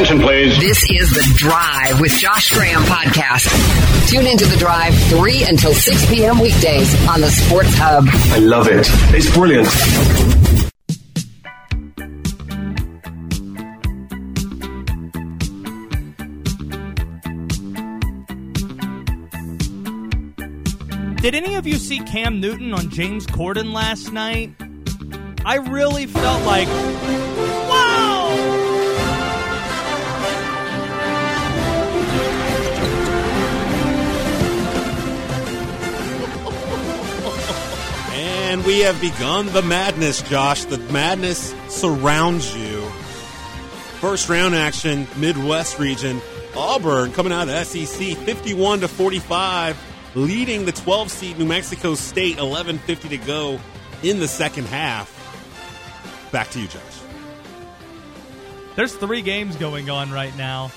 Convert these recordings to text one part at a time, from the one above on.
attention, please. This is The Drive with Josh Graham podcast. Tune into The Drive 3 until 6 p.m. weekdays on the Sports Hub. I love it. It's brilliant. Did any of you see Cam Newton on James Corden last night? I really felt like, And we have begun the madness, Josh. The madness surrounds you. First round action, Midwest region. Auburn coming out of the SEC, 51 to 45, leading the 12 seed New Mexico State, 11:50 to go in the second half. Back to you, Josh. There's three games going on right now.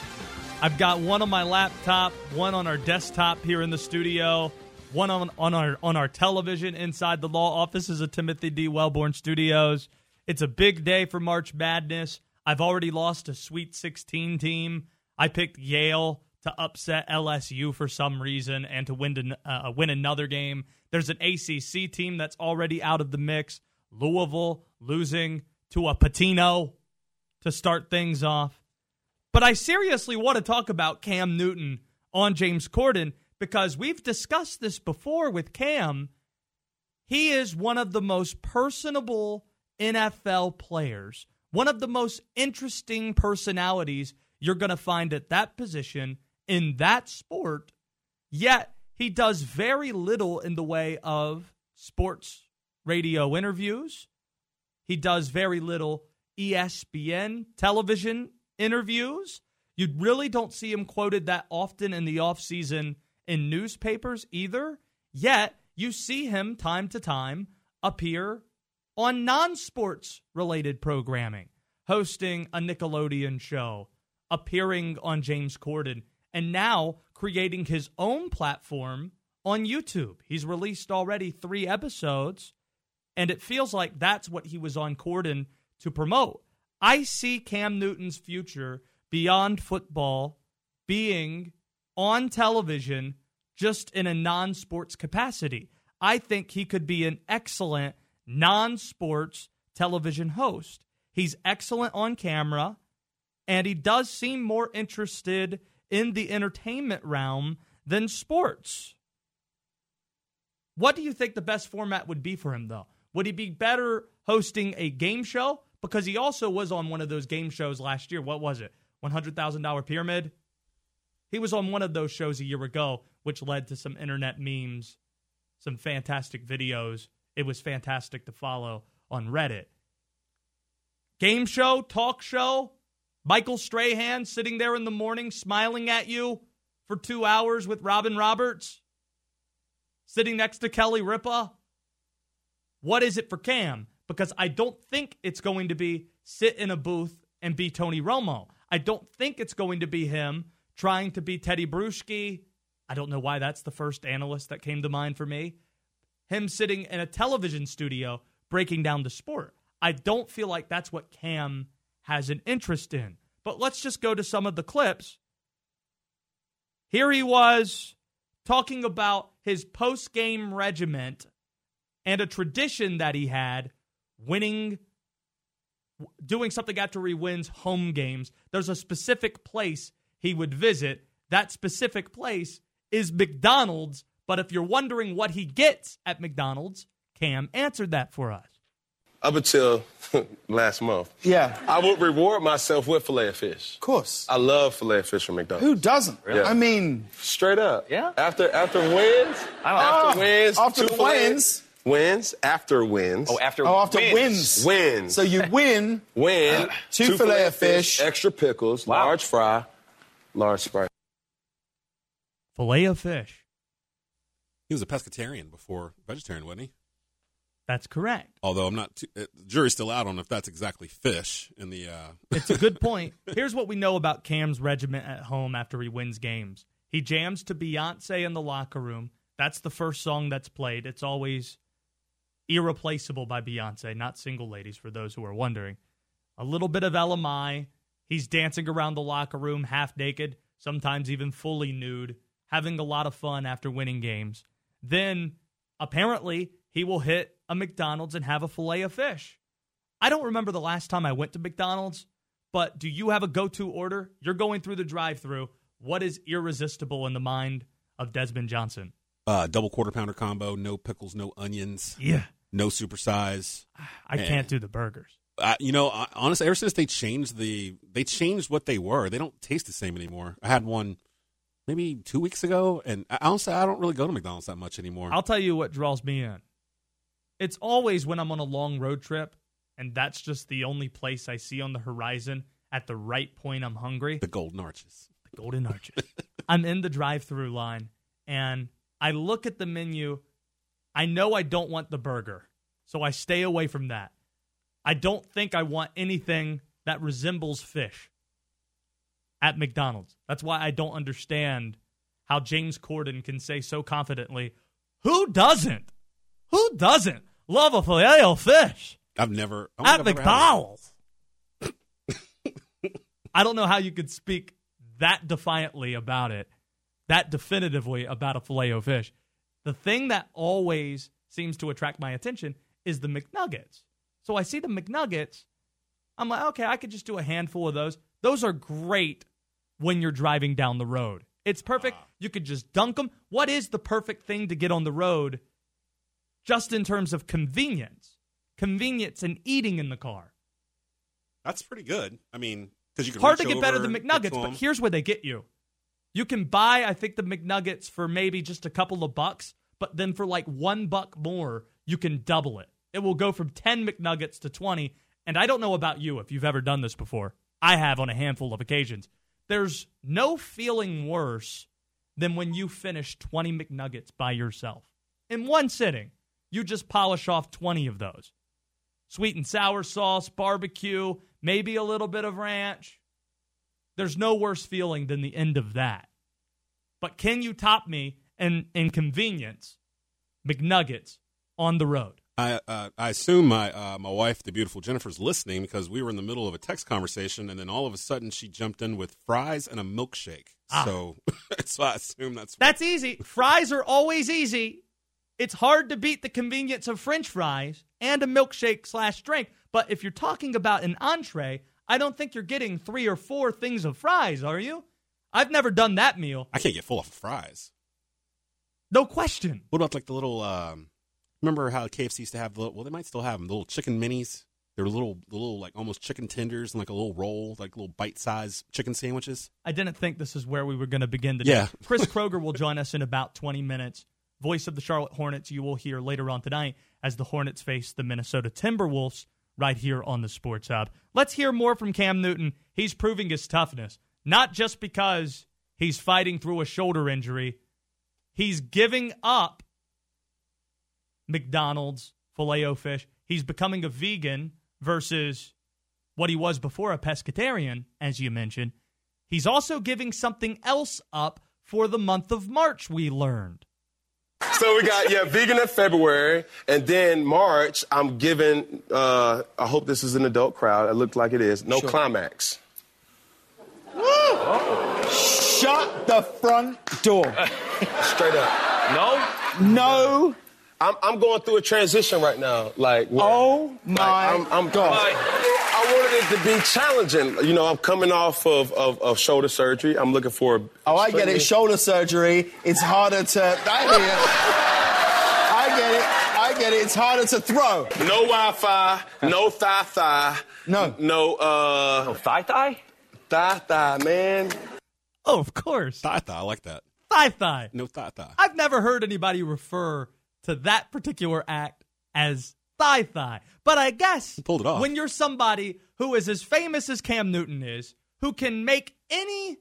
I've got one on my laptop, one on our desktop here in the studio, one on, on our on our television inside the law offices of Timothy D. Wellborn Studios. It's a big day for March Madness. I've already lost a Sweet 16 team. I picked Yale to upset LSU for some reason and to win uh, win another game. There's an ACC team that's already out of the mix. Louisville losing to a Pitino to start things off. But I seriously want to talk about Cam Newton on James Corden because we've discussed this before with Cam. He is one of the most personable NFL players, one of the most interesting personalities you're going to find at that position in that sport. Yet he does very little in the way of sports radio interviews. He does very little ESPN television interviews. You really don't see him quoted that often in the offseason in newspapers either. Yet you see him time to time appear on non sports related programming, hosting a Nickelodeon show, appearing on James Corden, and now creating his own platform on YouTube. He's released already three episodes, and it feels like that's what he was on Corden to promote. I see Cam Newton's future beyond football being on television just in a non sports capacity. I think he could be an excellent non sports television host. He's excellent on camera, and he does seem more interested in the entertainment realm than sports. What do you think the best format would be for him, though? Would he be better hosting a game show? Because he also was on one of those game shows last year. What was it? $100,000 Pyramid? He was on one of those shows a year ago, which led to some internet memes, some fantastic videos. It was fantastic to follow on Reddit. Game show, talk show, Michael Strahan sitting there in the morning smiling at you for two hours with Robin Roberts, sitting next to Kelly Ripa. What is it for Cam? Because I don't think it's going to be sit in a booth and be Tony Romo. I don't think it's going to be him trying to be Tedy Bruschi. I don't know why that's the first analyst that came to mind for me. Him sitting in a television studio breaking down the sport. I don't feel like that's what Cam has an interest in. But let's just go to some of the clips. Here he was talking about his post game regiment and a tradition that he had winning, doing something after he wins home games. There's a specific place he would visit. That specific place is McDonald's. But if you're wondering what he gets at McDonald's, Cam answered that for us. Up until last month. Yeah. I would reward myself with filet of fish. Of course. I love filet of fish from McDonald's. Who doesn't? Yeah. I mean, Straight up. Yeah? After after wins. after wins. after two the wins. Wins. After wins. Oh, after oh, after wins. wins. Wins. So you win. Win. Two filet of fish. Extra pickles. Wow. Large fry. Large Sprite. Filet of fish. He was a pescatarian before vegetarian, wasn't he? That's correct. Although I'm not, too, uh, the jury's still out on if that's exactly fish in the. Uh, It's a good point. Here's what we know about Cam's regiment at home after he wins games. He jams to Beyonce in the locker room. That's the first song that's played. It's always irreplaceable by Beyonce, not single ladies for those who are wondering. A little bit of LMI, He's dancing around the locker room half naked, sometimes even fully nude, having a lot of fun after winning games. Then, apparently, he will hit a McDonald's and have a filet of fish. I don't remember the last time I went to McDonald's, but do you have a go to order? You're going through the drive through. What is irresistible in the mind of Desmond Johnson? Uh, double quarter pounder combo, no pickles, no onions, Yeah. no supersize. I can't do the burgers. Uh, you know, I- honestly, ever since they changed the, they changed what they were. They don't taste the same anymore. I had one maybe two weeks ago, and I- honestly, I don't really go to McDonald's that much anymore. I'll tell you what draws me in. It's always when I'm on a long road trip and that's just the only place I see on the horizon at the right point I'm hungry. the Golden Arches. the Golden Arches. I'm in the drive-through line and I look at the menu. I know I don't want the burger, so I stay away from that. I don't think I want anything that resembles fish at McDonald's. That's why I don't understand how James Corden can say so confidently, "Who doesn't? Who doesn't love a filet of fish I've never at I've McDonald's?" I don't know how you could speak that defiantly about it, that definitively about a filet of fish. The thing that always seems to attract my attention is the McNuggets. So I see the McNuggets. I'm like, okay, I could just do a handful of those. Those are great when you're driving down the road. It's perfect. Ah. You could just dunk them. What is the perfect thing to get on the road just in terms of convenience? Convenience and eating in the car. That's pretty good. I mean, because you can Hard to get better than McNuggets, but here's where they get you. You can buy, I think, the McNuggets for maybe just a couple of bucks, but then for like one buck more, you can double it. It will go from 10 McNuggets to 20. And I don't know about you if you've ever done this before. I have on a handful of occasions. There's no feeling worse than when you finish 20 McNuggets by yourself. In one sitting, you just polish off 20 of those sweet and sour sauce, barbecue, maybe a little bit of ranch. There's no worse feeling than the end of that. But can you top me in, in convenience, McNuggets on the road? I uh, I assume my uh, my wife, the beautiful Jennifer's listening because we were in the middle of a text conversation, and then all of a sudden she jumped in with fries and a milkshake. Ah. So, so I assume that's That's easy. Fries are always easy. It's hard to beat the convenience of French fries and a milkshake slash drink. But if you're talking about an entree, I don't think you're getting three or four things of fries, are you? I've never done that meal. I can't get full off of fries. No question. What about like the little? Um, remember how KFC used to have the little, well, they might still have them. The little chicken minis. They're little, little like almost chicken tenders and like a little roll, like little bite-sized chicken sandwiches. I didn't think this is where we were going to begin today. Yeah. Chris Kroeger will join us in about 20 minutes. Voice of the Charlotte Hornets, you will hear later on tonight as the Hornets face the Minnesota Timberwolves right here on the Sports Hub. Let's hear more from Cam Newton. He's proving his toughness, not just because he's fighting through a shoulder injury, he's giving up McDonald's filet o fish. He's becoming a vegan versus what he was before a pescatarian, as you mentioned. He's also giving something else up for the month of March, we learned. So we got yeah, vegan in February, and then March. I'm giving. Uh, I hope this is an adult crowd. It looked like it is. No climax. Shut the front door. Straight up. No. No. I'm, I'm going through a transition right now. Like. where- Oh like, my I'm, I'm, God. like, I wanted it to be challenging. You know, I'm coming off of, of, of shoulder surgery. I'm looking for. Oh, I get it. Shoulder surgery. It's harder to. I hear it. I get it. I get it. It's harder to throw. No Wi-Fi. No thigh thigh. No. No uh. Thigh thigh? Thigh thigh, man. Oh, of course. Thigh thigh, I like that. Thigh thigh. No thigh thigh. I've never heard anybody refer to that particular act as thigh thigh. But I guess pulled it off. when you're somebody who is as famous as Cam Newton is, who can make any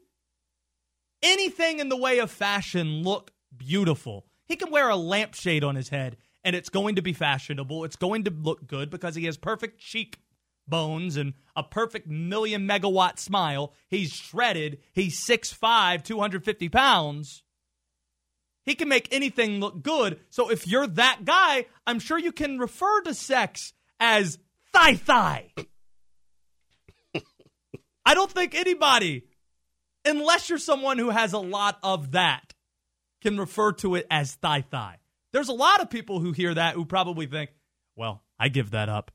anything in the way of fashion look beautiful. He can wear a lampshade on his head and it's going to be fashionable. It's going to look good because he has perfect cheek bones and a perfect million megawatt smile. He's shredded. He's 6'5, 250 pounds. He can make anything look good. So if you're that guy, I'm sure you can refer to sex as thigh thigh. I don't think anybody, unless you're someone who has a lot of that, can refer to it as thigh thigh. There's a lot of people who hear that who probably think, well, I give that up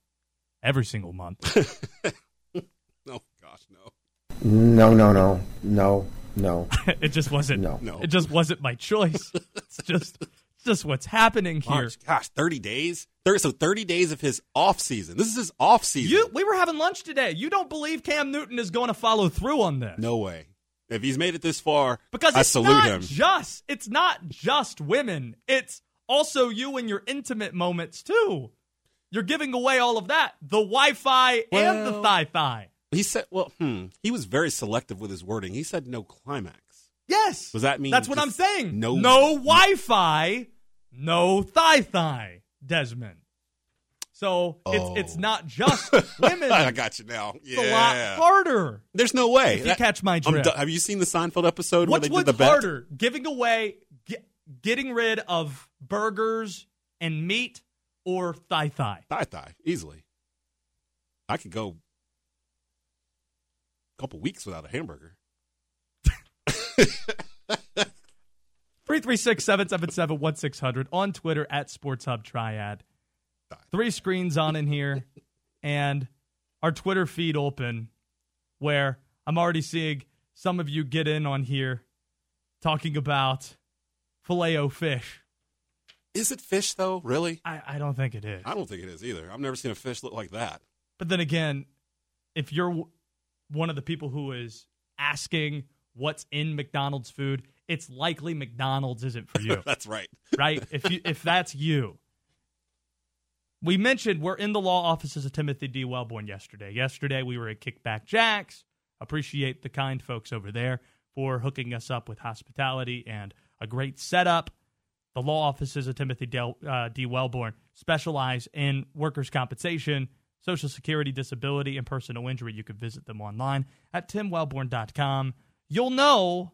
every single month. Oh gosh, no. No, no, no, no, no. it just wasn't. No. No. It just wasn't my choice. it's just, it's just what's happening here. March, gosh, 30 days? 30, so 30 days of his off season. This is his off season. You, we were having lunch today. You don't believe Cam Newton is going to follow through on this? no way. If he's made it this far, because I it's salute not him. just it's not just women. It's also you and your intimate moments too. You're giving away all of that, the Wi-Fi and the Well- thigh thigh. He said, well, hmm, he was very selective with his wording. He said no climax. Yes. Does that mean That's what I'm saying. no- no Wi-Fi, no thigh thigh, Desmond. So it's it's not just women. I got you now. It's a Yeah. lot harder. There's no way. If you catch my drift. Have you seen the Seinfeld episode What's where what's they did the bet? harder, giving away, ge- getting rid of burgers and meat, or thigh thigh? Thigh thigh, easily. I could go couple weeks without a hamburger. 336 777 1600 on Twitter at Sports Hub Triad. Three screens on in here and our Twitter feed open where I'm already seeing some of you get in on here talking about filet o fish. Is it fish though? Really? I, I don't think it is. I don't think it is either. I've never seen a fish look like that. But then again, if you're one of the people who is asking what's in McDonald's food, it's likely McDonald's isn't for you. That's right. right? If you if that's you. We mentioned we're in the law offices of Timothy D. Wellborn yesterday. Yesterday we were at Kickback Jacks. Appreciate the kind folks over there for hooking us up with hospitality and a great setup. The law offices of Timothy Del, uh, D. Wellborn specialize in workers' compensation, Social Security, disability, and personal injury. You can visit them online at timwellborn.com. You'll know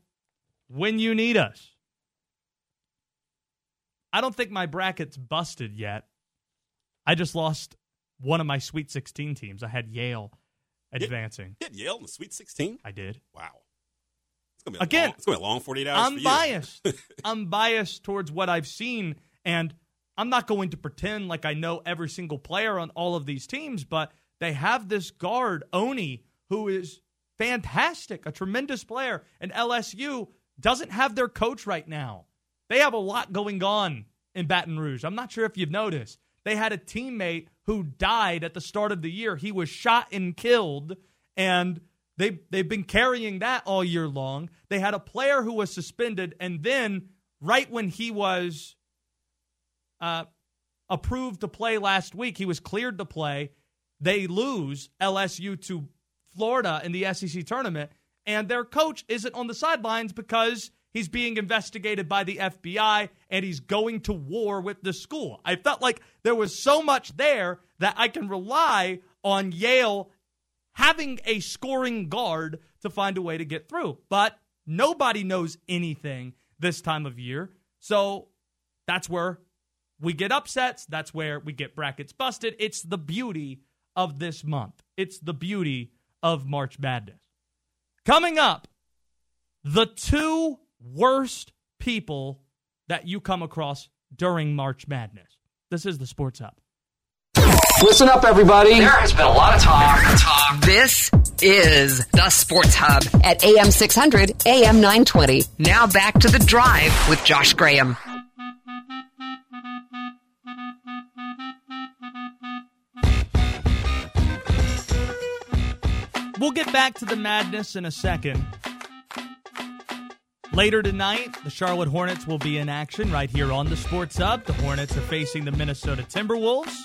when you need us. I don't think my bracket's busted yet. I just lost one of my Sweet 16 teams. I had Yale advancing. You had Yale in the Sweet 16? I did. Wow. It's gonna be Again, long, it's gonna be a long 48 hours. I'm biased. I'm biased towards what I've seen, and I'm not going to pretend like I know every single player on all of these teams, but they have this guard, Oni, who is fantastic, a tremendous player, and LSU doesn't have their coach right now. They have a lot going on in Baton Rouge. I'm not sure if you've noticed. They had a teammate who died at the start of the year. He was shot and killed, and they they've been carrying that all year long. They had a player who was suspended, and then right when he was uh, approved to play last week, he was cleared to play. They lose LSU to Florida in the SEC tournament, and their coach isn't on the sidelines because he's being investigated by the FBI and he's going to war with the school. I felt like there was so much there that I can rely on Yale having a scoring guard to find a way to get through. But nobody knows anything this time of year. So that's where we get upsets. That's where we get brackets busted. It's the beauty of this month. It's the beauty of March Madness. Coming up, the two worst people that you come across during March Madness. This is the Sports Hub. Listen up, everybody. There has been a lot of talk. Talk. This is the Sports Hub at AM 600, AM 920. Now back to the drive with Josh Graham. We'll get back to the madness in a second. Later tonight, the Charlotte Hornets will be in action right here on the Sports Hub. The Hornets are facing the Minnesota Timberwolves.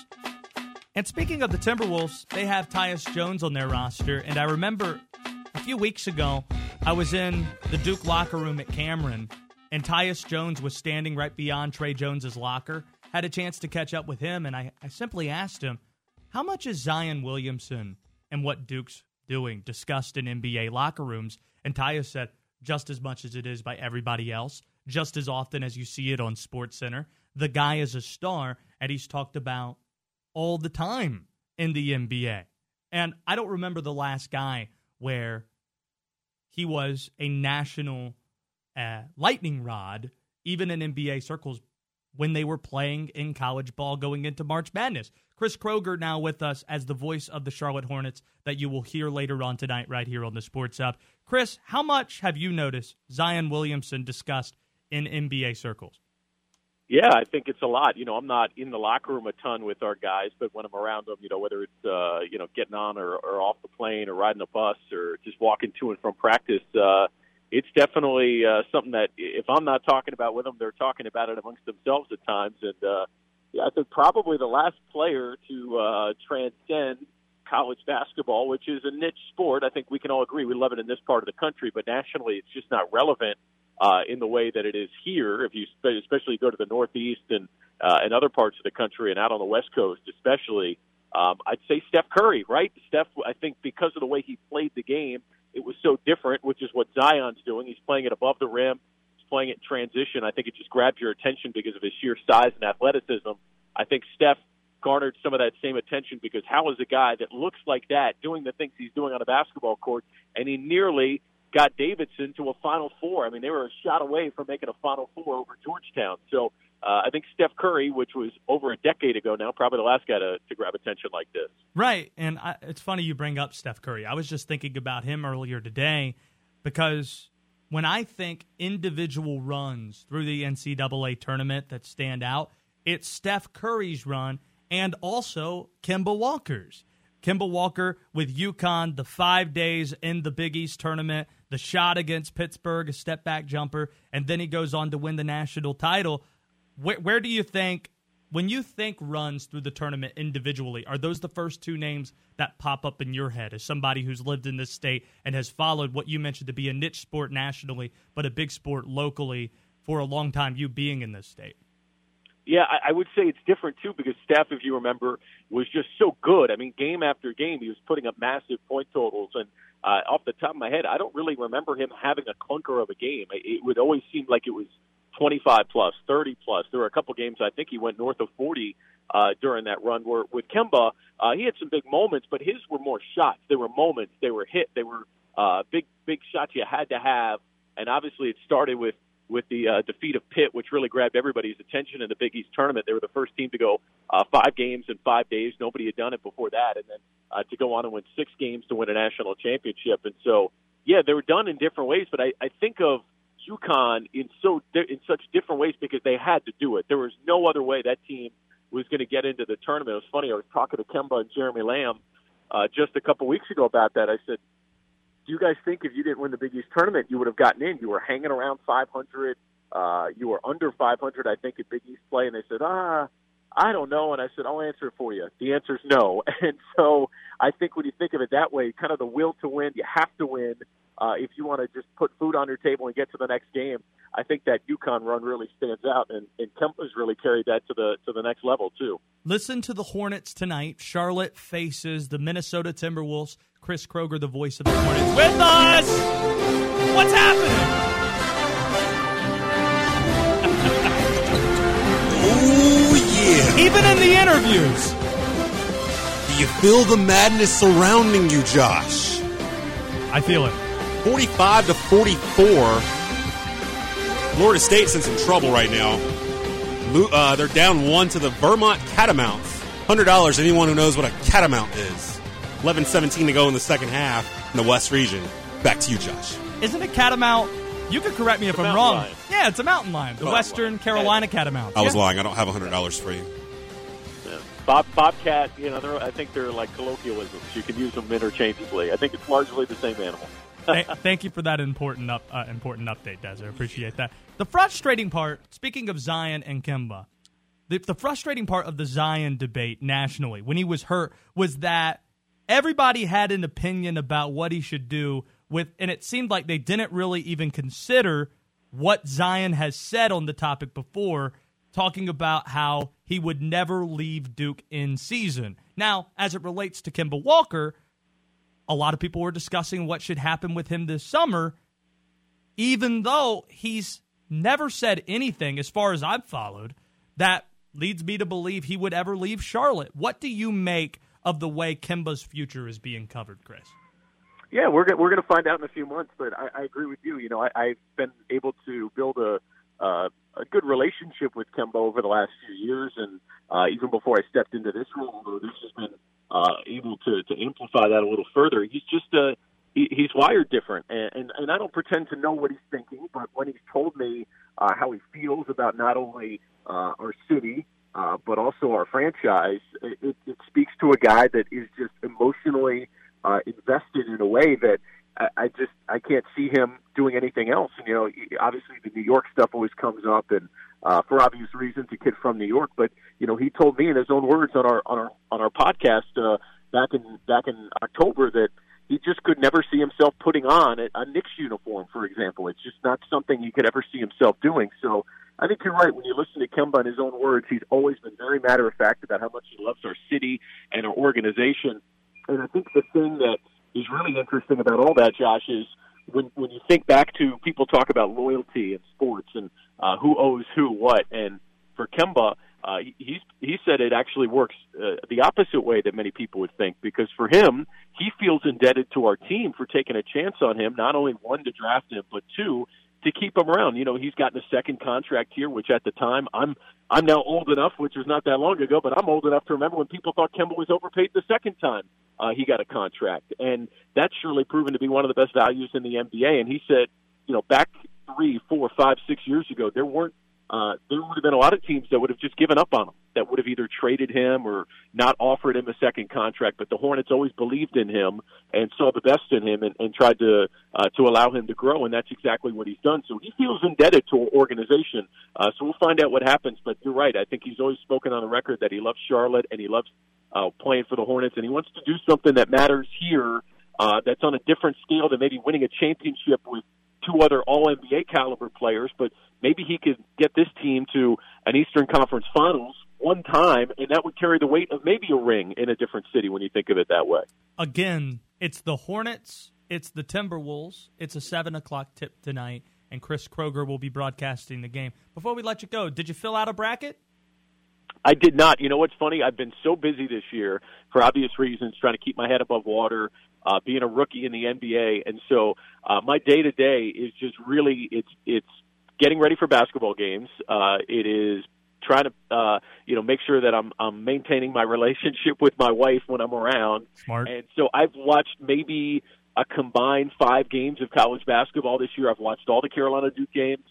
And speaking of the Timberwolves, they have Tyus Jones on their roster. And I remember a few weeks ago, I was in the Duke locker room at Cameron, and Tyus Jones was standing right beyond Tre Jones's locker. Had a chance to catch up with him, and I, I simply asked him, How much is Zion Williamson and what Duke's doing discussed in NBA locker rooms? And Tyus said, Just as much as it is by everybody else, just as often as you see it on Sports Center. The guy is a star, and he's talked about all the time in the NBA. And I don't remember the last guy where he was a national uh, lightning rod, even in NBA circles when they were playing in college ball going into March Madness. Chris Kroeger now with us as the voice of the Charlotte Hornets that you will hear later on tonight right here on the Sports Hub. Chris, how much have you noticed Zion Williamson discussed in NBA circles? Yeah, I think it's a lot. You know, I'm not in the locker room a ton with our guys, but when I'm around them, you know, whether it's uh, you know getting on or, or off the plane or riding the bus or just walking to and from practice, uh, it's definitely uh, something that if I'm not talking about with them, they're talking about it amongst themselves at times. And uh, yeah, I think probably the last player to uh, transcend college basketball, which is a niche sport. I think we can all agree we love it in this part of the country, but nationally, it's just not relevant uh, in the way that it is here. If you especially go to the Northeast and uh, and other parts of the country and out on the West Coast, especially, um, I'd say Steph Curry. Right, Steph. I think because of the way he played the game, it was so different, which is what Zion's doing. He's playing it above the rim. He's playing it in transition. I think it just grabs your attention because of his sheer size and athleticism. I think Steph garnered some of that same attention because how is a guy that looks like that doing the things he's doing on a basketball court and he nearly got Davidson to a Final Four. I mean, they were a shot away from making a Final Four over Georgetown. So uh, I think Steph Curry, which was over a decade ago now, probably the last guy to, to grab attention like this. Right. And I, it's funny you bring up Steph Curry. I was just thinking about him earlier today because when I think individual runs through the NCAA tournament that stand out, it's Steph Curry's run and also Kemba Walker's. Kemba Walker with UConn, the five days in the Big East tournament, the shot against Pittsburgh, a step back jumper, and then he goes on to win the national title. Where, where do you think, when you think runs through the tournament individually, are those the first two names that pop up in your head as somebody who's lived in this state and has followed what you mentioned to be a niche sport nationally, but a big sport locally for a long time, you being in this state? Yeah, I, would say it's different too because Steph, if you remember, was just so good. I mean, game after game, he was putting up massive point totals. And uh, off the top of my head, I don't really remember him having a clunker of a game. It would always seem like it was 25 plus, 30 plus. There were a couple games I think he went north of 40 uh, during that run. Where with Kemba, uh, he had some big moments, but his were more shots. They were moments. They were hit. They were uh, big, big shots you had to have. And obviously, it started with with the uh, defeat of Pitt, which really grabbed everybody's attention in the Big East tournament. They were the first team to go uh, five games in five days. Nobody had done it before that, and then uh, to go on and win six games to win a national championship. And so, yeah, they were done in different ways. But I, I think of UConn in so in such different ways because they had to do it. There was no other way that team was going to get into the tournament. It was funny. I was talking to Kemba and Jeremy Lamb uh, just a couple weeks ago about that. I said, "Do you guys think if you didn't win the Big East tournament, you would have gotten in? You were hanging around 500. Uh, you were under 500, I think, at Big East play." And they said, "Ah." I don't know. And I said, I'll answer it for you. The answer is no. And so I think when you think of it that way, kind of the will to win, you have to win uh, if you want to just put food on your table and get to the next game, I think that UConn run really stands out, and, and Kemba's really carried that to the to the next level too. Listen to the Hornets tonight. Charlotte faces the Minnesota Timberwolves. Chris Kroeger, the voice of the Hornets, with us. What's happening? oh yeah! Even in the interviews. Do you feel the madness surrounding you, Josh? I feel it. 45 to 44. Florida State's in some trouble right now. Uh, they're down one to the Vermont Catamounts. $100, anyone who knows what a catamount is. 11 17 to go in the second half in the West region. Back to you, Josh. Isn't a catamount? You could correct me if I'm wrong. Lion. Yeah, it's a mountain lion. The Western lion. Carolina yeah. catamount. I was yeah. lying. I don't have $100 for you. Bob, bobcat, you know, I think they're like colloquialisms. You can use them interchangeably. I think it's largely the same animal. Thank you for that important up, uh, important update, Des. I appreciate that. The frustrating part, speaking of Zion and Kemba, the, the frustrating part of the Zion debate nationally when he was hurt was that everybody had an opinion about what he should do with, and it seemed like they didn't really even consider what Zion has said on the topic before, talking about how he would never leave Duke in season. Now, as it relates to Kemba Walker a lot of people were discussing what should happen with him this summer, even though he's never said anything, as far as I've followed, that leads me to believe he would ever leave Charlotte. What do you make of the way Kemba's future is being covered, Chris? Yeah, we're we're going to find out in a few months. But I, I agree with you. You know, I, I've been able to build a uh, a good relationship with Kemba over the last few years, and uh, even before I stepped into this role, although this has been uh, able to to amplify that a little further. He's just a he, he's wired different, and, and and I don't pretend to know what he's thinking, but when he's told me uh, how he feels about not only uh, our city uh, but also our franchise, it, it speaks to a guy that is just emotionally uh, invested in a way that I, just I can't see him doing anything else. And you know, obviously the New York stuff always comes up, and uh, for obvious reasons, a kid from New York. But you know, he told me in his own words on our on our on our podcast uh, back in back in October that he just could never see himself putting on a, a Knicks uniform, for example. It's just not something he could ever see himself doing. So I think you're right. When you listen to Kemba in his own words, he's always been very matter of fact about how much he loves our city and our organization. And I think the thing that is really interesting about all that, Josh, is when when you think back to people talk about loyalty in sports and uh, who owes who what, and for Kemba, uh, he's he said it actually works uh, the opposite way that many people would think because for him, he feels indebted to our team for taking a chance on him, not only one to draft him, but two to keep him around. You know, he's gotten a second contract here, which at the time I'm I'm now old enough, which was not that long ago, but I'm old enough to remember when people thought Kemba was overpaid the second time uh, he got a contract, and that's surely proven to be one of the best values in the NBA. And he said, you know, back three, four, five, six years ago, there weren't uh, there would have been a lot of teams that would have just given up on him, that would have either traded him or not offered him a second contract. But the Hornets always believed in him and saw the best in him and, and tried to uh, to allow him to grow, and that's exactly what he's done. So he feels indebted to an organization. Uh, so we'll find out what happens. But you're right. I think he's always spoken on the record that he loves Charlotte and he loves uh, playing for the Hornets, and he wants to do something that matters here. Uh, that's on a different scale than maybe winning a championship with two other All NBA caliber players, but maybe he could get this team to an Eastern Conference Finals one time, and that would carry the weight of maybe a ring in a different city when you think of it that way. Again, it's the Hornets, it's the Timberwolves. It's a seven o'clock tip tonight, and Chris Kroeger will be broadcasting the game. Before we let you go, did you fill out a bracket? I did not. You know what's funny? I've been so busy this year for obvious reasons, trying to keep my head above water, uh, being a rookie in the NBA, and so uh, my day to day is just really it's it's getting ready for basketball games. Uh, it is trying to uh, you know make sure that I'm I'm maintaining my relationship with my wife when I'm around. Smart. And so I've watched maybe a combined five games of college basketball this year. I've watched all the Carolina Duke games,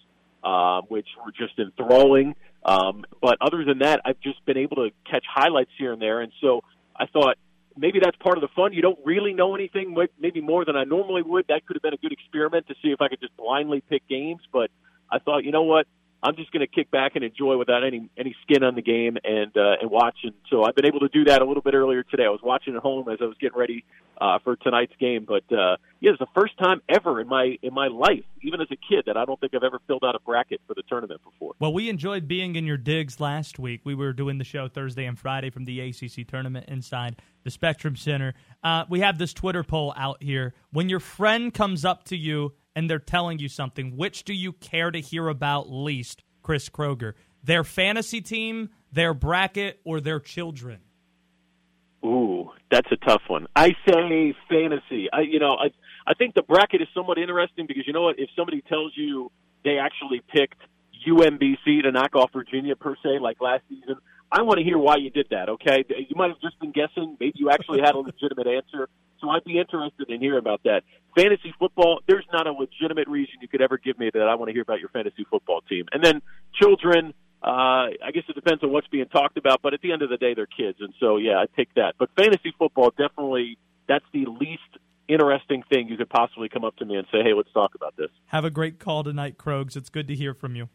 uh, which were just enthralling. Um, but other than that, I've just been able to catch highlights here and there. And so I thought maybe that's part of the fun. You don't really know anything, maybe more than I normally would. That could have been a good experiment to see if I could just blindly pick games. But I thought, you know what? I'm just going to kick back and enjoy without any any skin on the game and uh, and watch. And so I've been able to do that a little bit earlier today. I was watching at home as I was getting ready uh, for tonight's game. But uh, yeah, it's the first time ever in my in my life, even as a kid, that I don't think I've ever filled out a bracket for the tournament before. Well, we enjoyed being in your digs last week. We were doing the show Thursday and Friday from the ACC tournament inside the Spectrum Center. Uh, we have this Twitter poll out here. When your friend comes up to you and they're telling you something, which do you care to hear about least, Chris Kroeger? Their fantasy team, their bracket, or their children? Ooh, that's a tough one. I say fantasy. I, you know, I, I think the bracket is somewhat interesting because you know what? If somebody tells you they actually picked UMBC to knock off Virginia per se, like last season, I want to hear why you did that. Okay, you might have just been guessing. Maybe you actually had a legitimate answer. So I'd be interested in hearing about that. Fantasy football, there's not a legitimate reason you could ever give me that I want to hear about your fantasy football team. And then children, uh, I guess it depends on what's being talked about, but at the end of the day, they're kids. And so, yeah, I take that. But fantasy football, definitely, that's the least interesting thing you could possibly come up to me and say, hey, let's talk about this. Have a great call tonight, Krogs. It's good to hear from you.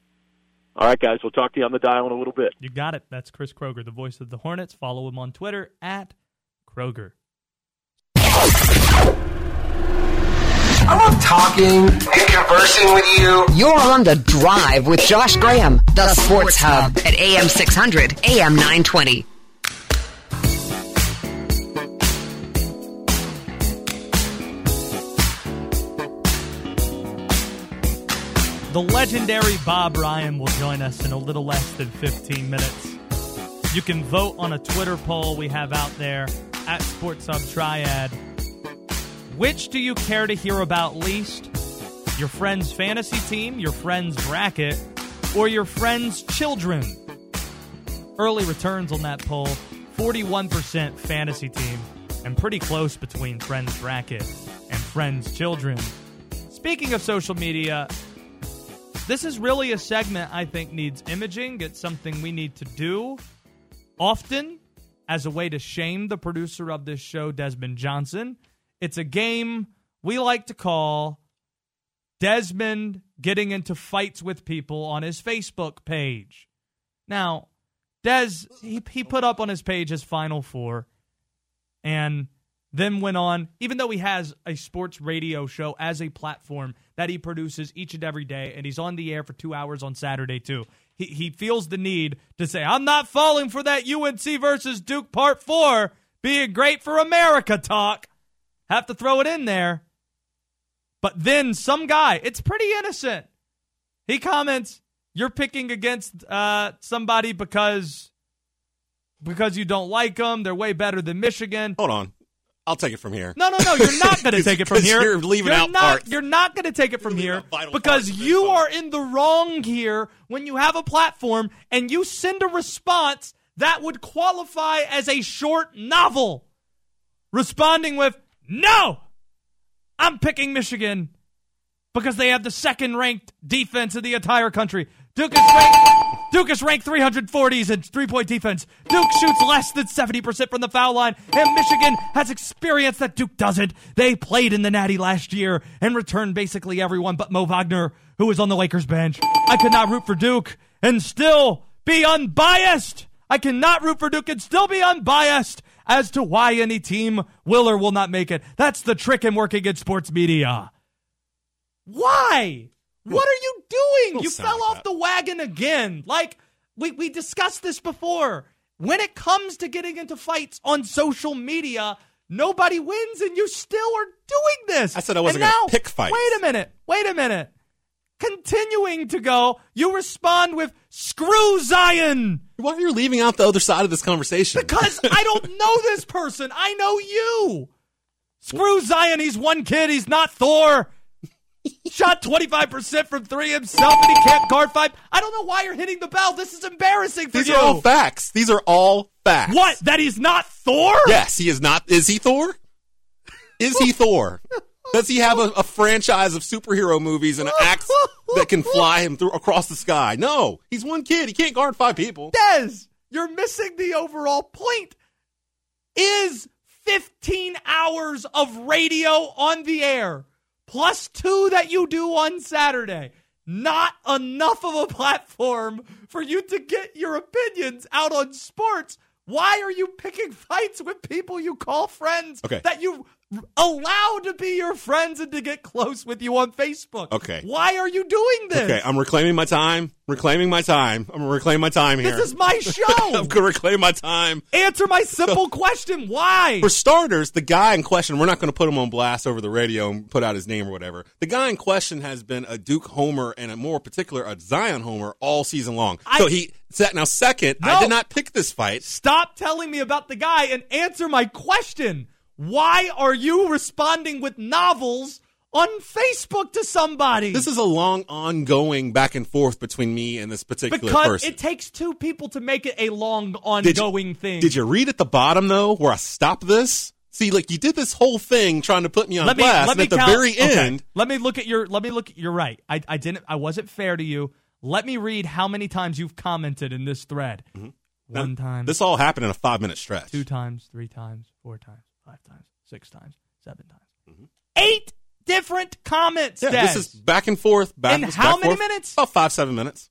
All right, guys. We'll talk to you on the dial in a little bit. You got it. That's Chris Kroeger, the voice of the Hornets. Follow him on Twitter at Kroger. I love talking and conversing with you. You're on the drive with Josh Graham, the Sports Hub at AM 600, AM 920. The legendary Bob Ryan will join us in a little less than 15 minutes. You can vote on a Twitter poll we have out there at Sports Hub Triad Which do you care to hear about least? Your friend's fantasy team, your friend's bracket, or your friend's children? Early returns on that poll 41% fantasy team, and pretty close between friend's bracket and friend's children. Speaking of social media, this is really a segment I think needs imaging. It's something we need to do often as a way to shame the producer of this show, Desmond Johnson. It's a game we like to call Desmond getting into fights with people on his Facebook page. Now, Des, he, he put up on his page his Final Four and then went on, even though he has a sports radio show as a platform that he produces each and every day, and he's on the air for two hours on Saturday too. He, he feels the need to say, I'm not falling for that UNC versus Duke part four being great for America talk. Have to throw it in there. But then some guy, it's pretty innocent. He comments, "You're picking against uh, somebody because because you don't like them. They're way better than Michigan." Hold on. I'll take it from here. No, no, no. You're not going to take it from here. you're leaving out not, parts. You're not going to take it from You're here leaving out vital because of you are in the wrong here when you have a platform and you send a response that would qualify as a short novel. Responding with, no, I'm picking Michigan because they have the second ranked defense in the entire country. Duke is ranked, Duke is ranked 340s in three point defense. Duke shoots less than 70% from the foul line, and Michigan has experience that Duke doesn't. They played in the Natty last year and returned basically everyone but Mo Wagner, who was on the Lakers bench. I could not root for Duke and still be unbiased. I cannot root for Duke and still be unbiased as to why any team will or will not make it. That's the trick in working in sports media. Why? What are you doing? You fell like off that. the wagon again. Like we we discussed this before. When it comes to getting into fights on social media, nobody wins and you still are doing this. I said I wasn't gonna pick fights. Wait a minute. Wait a minute. Continuing to go, you respond with screw Zion. Why are you leaving out the other side of this conversation? Because I don't know this person. I know you. Screw Zion. He's one kid. He's not Thor. Shot 25% from three himself and he can't guard five. I don't know why you're hitting the bell. This is embarrassing for you. These you. are all facts. These are all facts. What? That he's not Thor? Yes, he is not. Is he Thor? Is he Thor? Does he have a, a franchise of superhero movies and an axe that can fly him through across the sky? No, he's one kid. He can't guard five people. Des, you're missing the overall point. Is 15 hours of radio on the air plus two that you do on Saturday not enough of a platform for you to get your opinions out on sports? Why are you picking fights with people you call friends Okay. that you allow to be your friends and to get close with you on Facebook? Okay. Why are you doing this? Okay, I'm reclaiming my time. Reclaiming my time. I'm gonna reclaim my time here. this is my show. I'm gonna reclaim my time. Answer my simple question. Why? For starters, the guy in question, we're not going to put him on blast over the radio and put out his name or whatever. The guy in question has been a Duke homer and a more particular a Zion homer all season long. I- so he set now second. No. I did not pick this fight. Stop telling me about the guy and answer my question. Why are you responding with novels on Facebook to somebody? This is a long ongoing back and forth between me and this particular because person. it takes two people to make it a long Did you- ongoing thing. Did you read at the bottom though where I stopped this? See, like you did this whole thing trying to put me on let me blast, let and me at the count- very okay. end, Let me look at your. Let me look. You're right. I, I didn't. I wasn't fair to you. Let me read how many times you've commented in this thread. Mm-hmm. One Now, time. This all happened in a five minute stretch. two times, three times, four times, five times, six times, seven times. Eight different comments. Mm-hmm. Yeah, Des. this is back and forth, back and forth. In how many forth. minutes? About five, seven minutes.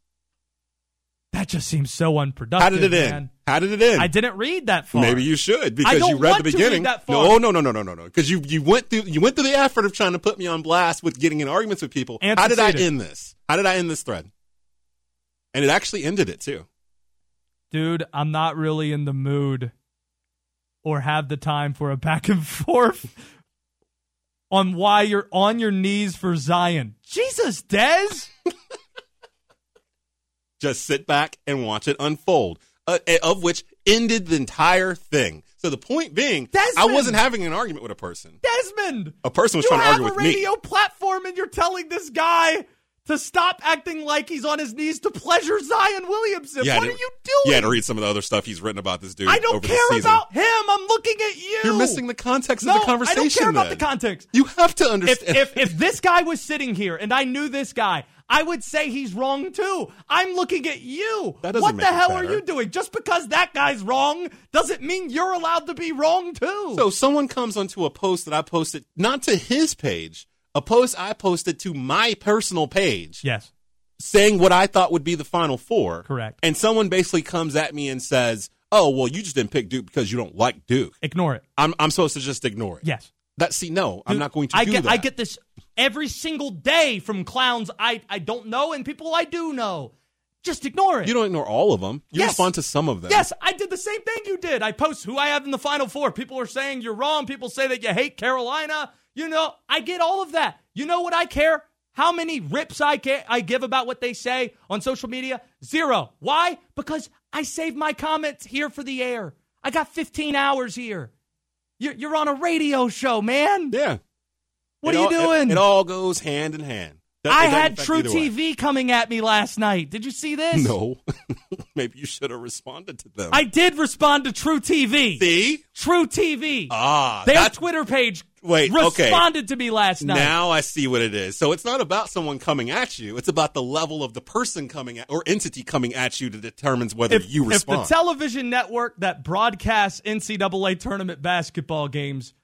that just seems so unproductive. How did it end? How did it end? I didn't read that far. Maybe you should because you read the read beginning. No, no, no, no, no, no, no. Because you you went through you went through the effort of trying to put me on blast with getting in arguments with people. And How did I end this? How did I end this thread? And it actually ended it too. dude. I'm not really in the mood or have the time for a back and forth on why you're on your knees for Zion. Jesus, Des. Just sit back and watch it unfold. Uh, of which ended the entire thing. So the point being, I wasn't having an argument with a person. Desmond, A person was trying to argue with me. radio platform, and you're telling this guy to stop acting like he's on his knees to pleasure Zion Williamson. Yeah, what are you doing? You had to read some of the other stuff he's written about this dude. I don't care about him. I'm looking at you. You're missing the context no, of the conversation. I don't care about the context. You have to understand. if if this guy was sitting here and I knew this guy, I would say he's wrong too. I'm looking at you. That doesn't what the hell are you doing? Just because that guy's wrong doesn't mean you're allowed to be wrong too. so someone comes onto a post that I posted, not to his page, a post I posted to my personal page, yes, saying what I thought would be the final four. Correct. And someone basically comes at me and says, "Oh, well, you just didn't pick Duke because you don't like Duke." ignore it. I'm I'm supposed to just ignore it. Yes. That see, no, I'm not going to I do get, that. I get this every single day from clowns I, I don't know and people I do know. Just ignore it. You don't ignore all of them. You Yes. respond to some of them. Yes, I did the same thing you did. I post who I have in the final four. People are saying you're wrong. People say that you hate Carolina. You know, I get all of that. You know what I care? How many rips I get, I give about what they say on social media? Zero. Why? Because I save my comments here for the air. I got 15 hours here. You're, you're on a radio show, man. Yeah. What It are you all- it- doing? It, all goes hand in hand. That- I had True. TV coming at me last night. Did you see this? No. Maybe you should have responded to them. I did respond to True TV. see. True TV. Ah, Their that's Twitter page Wait, okay. responded to me last night. Now I see what it is. So it's not about someone coming at you. It's about the level of the person coming at or entity coming at you that determines whether if, you respond. if the television network that broadcasts NCAA tournament basketball games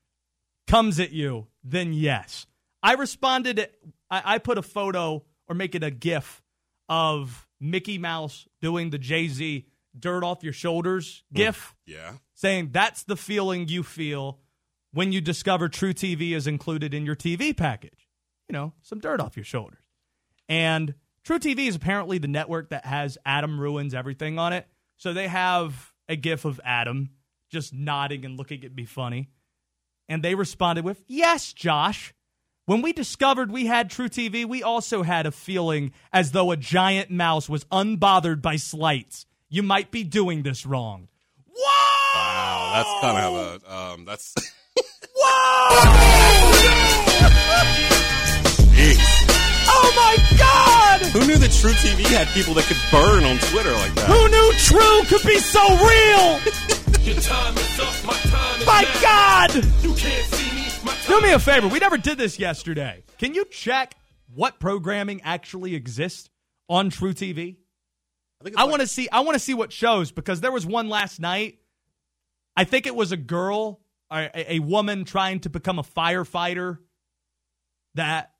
comes at you, then yes. I responded. I, I put a photo or make it a GIF of Mickey Mouse doing the Jay Z "Dirt Off Your Shoulders" mm. GIF, yeah. saying that's the feeling you feel when you discover True TV is included in your TV package. You know, some dirt off your shoulders. And True TV is apparently the network that has Adam Ruins Everything on it. So they have a gif of Adam just nodding and looking at me funny. And they responded with, Yes, Josh. When we discovered we had True TV, we also had a feeling as though a giant mouse was unbothered by slights. You might be doing this wrong. Whoa! Wow, that's kind of a um, that's. Jeez. Oh my God! Who knew that True TV had people that could burn on Twitter like that? Who knew True could be so real? My God! Do me a favor. We never did this yesterday. Can you check what programming actually exists on True TV? I, I like- want to see. I want to see what shows because there was one last night. I think it was a girl, or a, a woman trying to become a firefighter that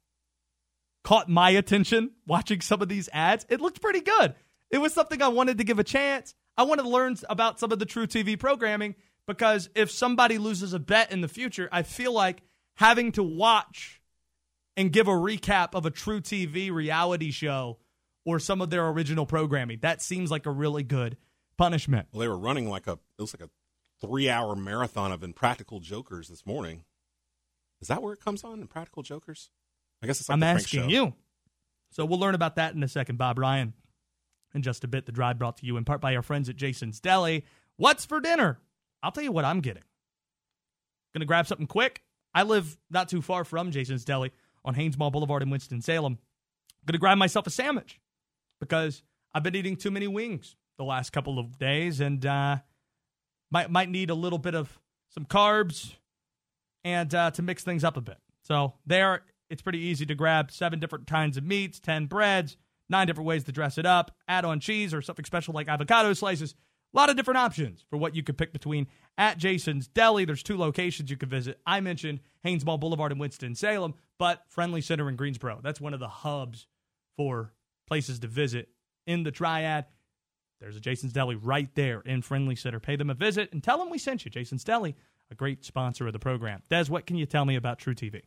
caught my attention watching some of these ads. It looked pretty good. It was something I wanted to give a chance. I wanted to learn about some of the True TV programming because if somebody loses a bet in the future, I feel like having to watch and give a recap of a True TV reality show or some of their original programming. That seems like a really good punishment. Well, they were running like a it was like a three hour marathon of Impractical Jokers this morning. Is that where it comes on? Impractical Jokers? I guess it's like I'm asking you. So we'll learn about that in a second, Bob Ryan. In just a bit, the drive brought to you in part by our friends at Jason's Deli. What's for dinner? I'll tell you what I'm getting. Gonna grab something quick. I live not too far from Jason's Deli on Hanes Mall Boulevard in Winston-Salem. Gonna grab myself a sandwich because I've been eating too many wings the last couple of days and uh, might might need a little bit of some carbs and uh, to mix things up a bit. So there, it's pretty easy to grab seven different kinds of meats, ten breads, nine different ways to dress it up, add on cheese or something special like avocado slices. A lot of different options for what you could pick between at Jason's Deli. There's two locations you could visit. I mentioned Hanes Mall Boulevard in Winston-Salem, but Friendly Center in Greensboro. That's one of the hubs for places to visit in the Triad. There's a Jason's Deli right there in Friendly Center. Pay them a visit and tell them we sent you. Jason's Deli, a great sponsor of the program. Des, what can you tell me about True TV?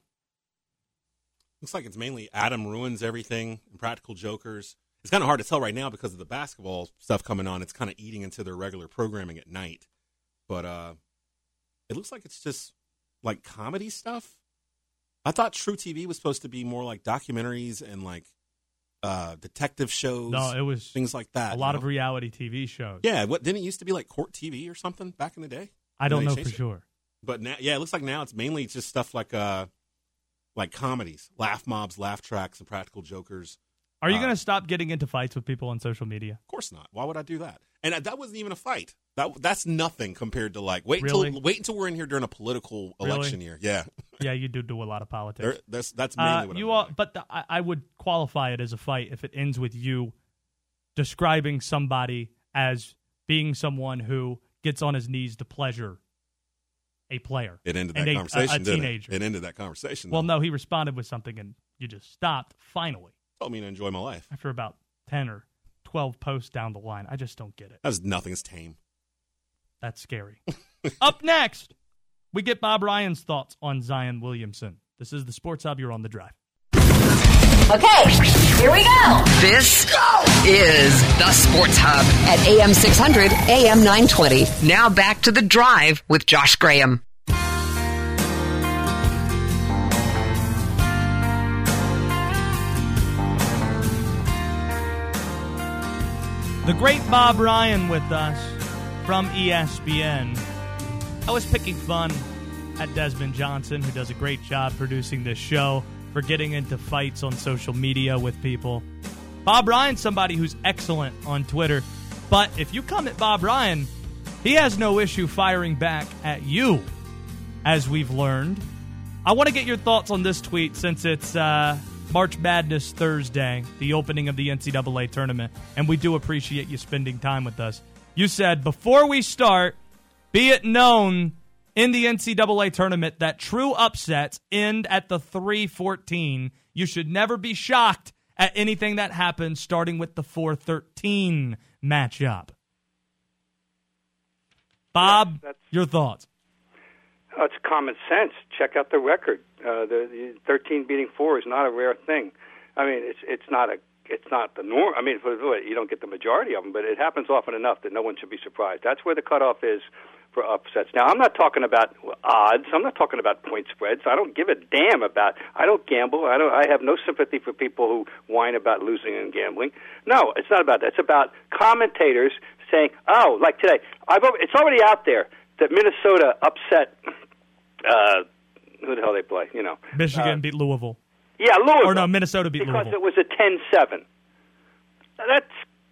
Looks like it's mainly Adam ruins everything, Practical Jokers. It's kind of hard to tell right now because of the basketball stuff coming on. It's kind of eating into their regular programming at night. But uh it looks like it's just like comedy stuff. I thought True TV was supposed to be more like documentaries and like uh detective shows. No, it was things like that. a lot you of reality TV shows. Yeah, what didn't it used to be like court TV or something back in the day? I don't know for it. sure. But now, yeah, it looks like now it's mainly just stuff like uh, like comedies, laugh mobs, laugh tracks, and practical jokers. Are you Uh, going to stop getting into fights with people on social media? Of course not. Why would I do that? And that wasn't even a fight. That that's nothing compared to like wait Really? until wait until we're in here during a political Really? election year. Yeah, Yeah, you do do a lot of politics. There- that's that's mainly Uh, what you I'm all, but the, I, I would qualify it as a fight if it ends with you describing somebody as being someone who gets on his knees to pleasure a player. It ended that a- conversation. A, a teenager. It? it ended that conversation. Well, though. no, he responded with something, and you just stopped. Finally, told me to enjoy my life. after about ten or twelve posts down the line, I just don't get it. That was nothing. It's tame. That's scary. Up next, we get Bob Ryan's thoughts on Zion Williamson. This is the Sports Hub. You're on the drive. Okay, here we go. This is the Sports Hub at AM 600, AM 920. Now back to the drive with Josh Graham. The great Bob Ryan with us from ESPN. I was picking fun at Desmond Johnson, who does a great job producing this show, for getting into fights on social media with people. Bob Ryan's somebody who's excellent on Twitter, but if you come at Bob Ryan, he has no issue firing back at you, as we've learned. I want to get your thoughts on this tweet since it's uh, March Madness Thursday, the opening of the NCAA tournament, and we do appreciate you spending time with us. You said, before we start, be it known in the NCAA tournament that true upsets end at the 314. You should never be shocked at anything that happens, starting with the 413 matchup. Bob, your thoughts? It's common sense. Check out the record. Uh, the, the 13 beating four is not a rare thing. I mean, it's it's not a it's not the norm. I mean, you don't get the majority of them, but it happens often enough that no one should be surprised. That's where the cutoff is for upsets. Now, I'm not talking about odds. I'm not talking about point spreads. I don't give a damn about. I don't gamble. I don't. I have no sympathy for people who whine about losing and gambling. No, it's not about that. It's about commentators saying, "Oh, like today, I've it's already out there that Minnesota upset." Uh, who the hell they play? You know, Michigan Uh, beat Louisville. yeah, Louisville. Or no, Minnesota beat because Louisville. Because it was a 10-7. That's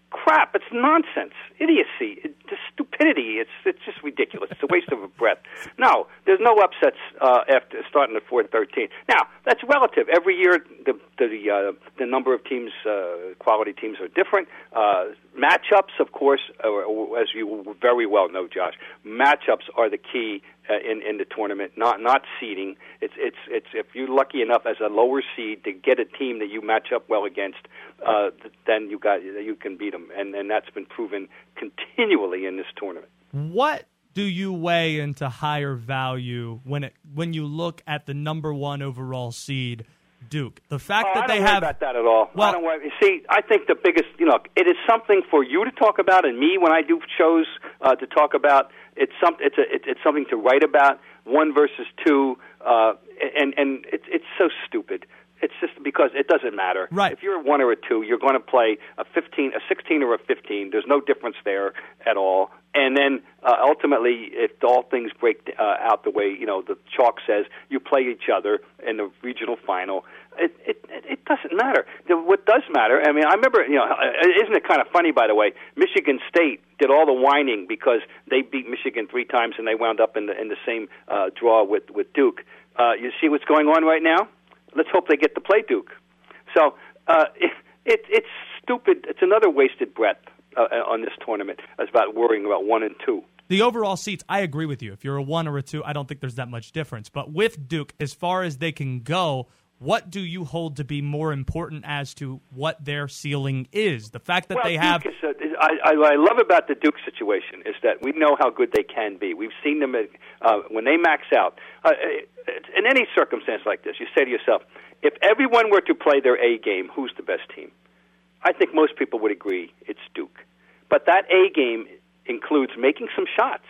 crap. It's nonsense, idiocy, it, just stupidity. It's it's just ridiculous. It's a waste of a breath. No, there's no upsets uh, after starting at 4-13. Now that's relative. Every year the the uh, the number of teams, uh, quality teams, are different. Uh, matchups, of course, are, as you very well know, Josh, matchups are the key uh, in in the tournament, not not seeding. It's it's it's if you're lucky enough as a lower seed to get a team that you match up well against, uh, then you got you can beat them, and and that's been proven continually in this tournament. What do you weigh into higher value when it when you look at the number one overall seed, Duke? The fact Oh, that I they have about that at all. Well- I don't worry. See, I think the biggest, you know, it is something for you to talk about, and me when I do shows uh, to talk about. It's some, it's a, it's, it's something to write about. One versus two, uh, and and it's it's so stupid. It's just because it doesn't matter. Right. If you're a one or a two, you're going to play a 15, a 16 or a 15. There's no difference there at all. And then uh, ultimately, if all things break uh, out the way you know the chalk says, you play each other in the regional final. It it it doesn't matter. What does matter? I mean, I remember you know, uh, isn't it kind of funny by the way? Michigan State did all the whining because they beat Michigan three times and they wound up in the in the same uh, draw with with Duke. Uh, you see what's going on right now? Let's hope they get to play Duke. So uh, it, it, it's stupid. It's another wasted breath uh, on this tournament. It's about worrying about one and two. the overall seats, I agree with you. If you're a one or a two, I don't think there's that much difference. But with Duke, as far as they can go, what do you hold to be more important as to what their ceiling is? The fact that well, they have Is a, I, I, what I love about the Duke situation is that we know how good they can be. We've seen them at, uh, when they max out. Uh, in any circumstance like this, you say to yourself, if everyone were to play their A game, who's the best team? I think most people would agree it's Duke. But that A game includes making some shots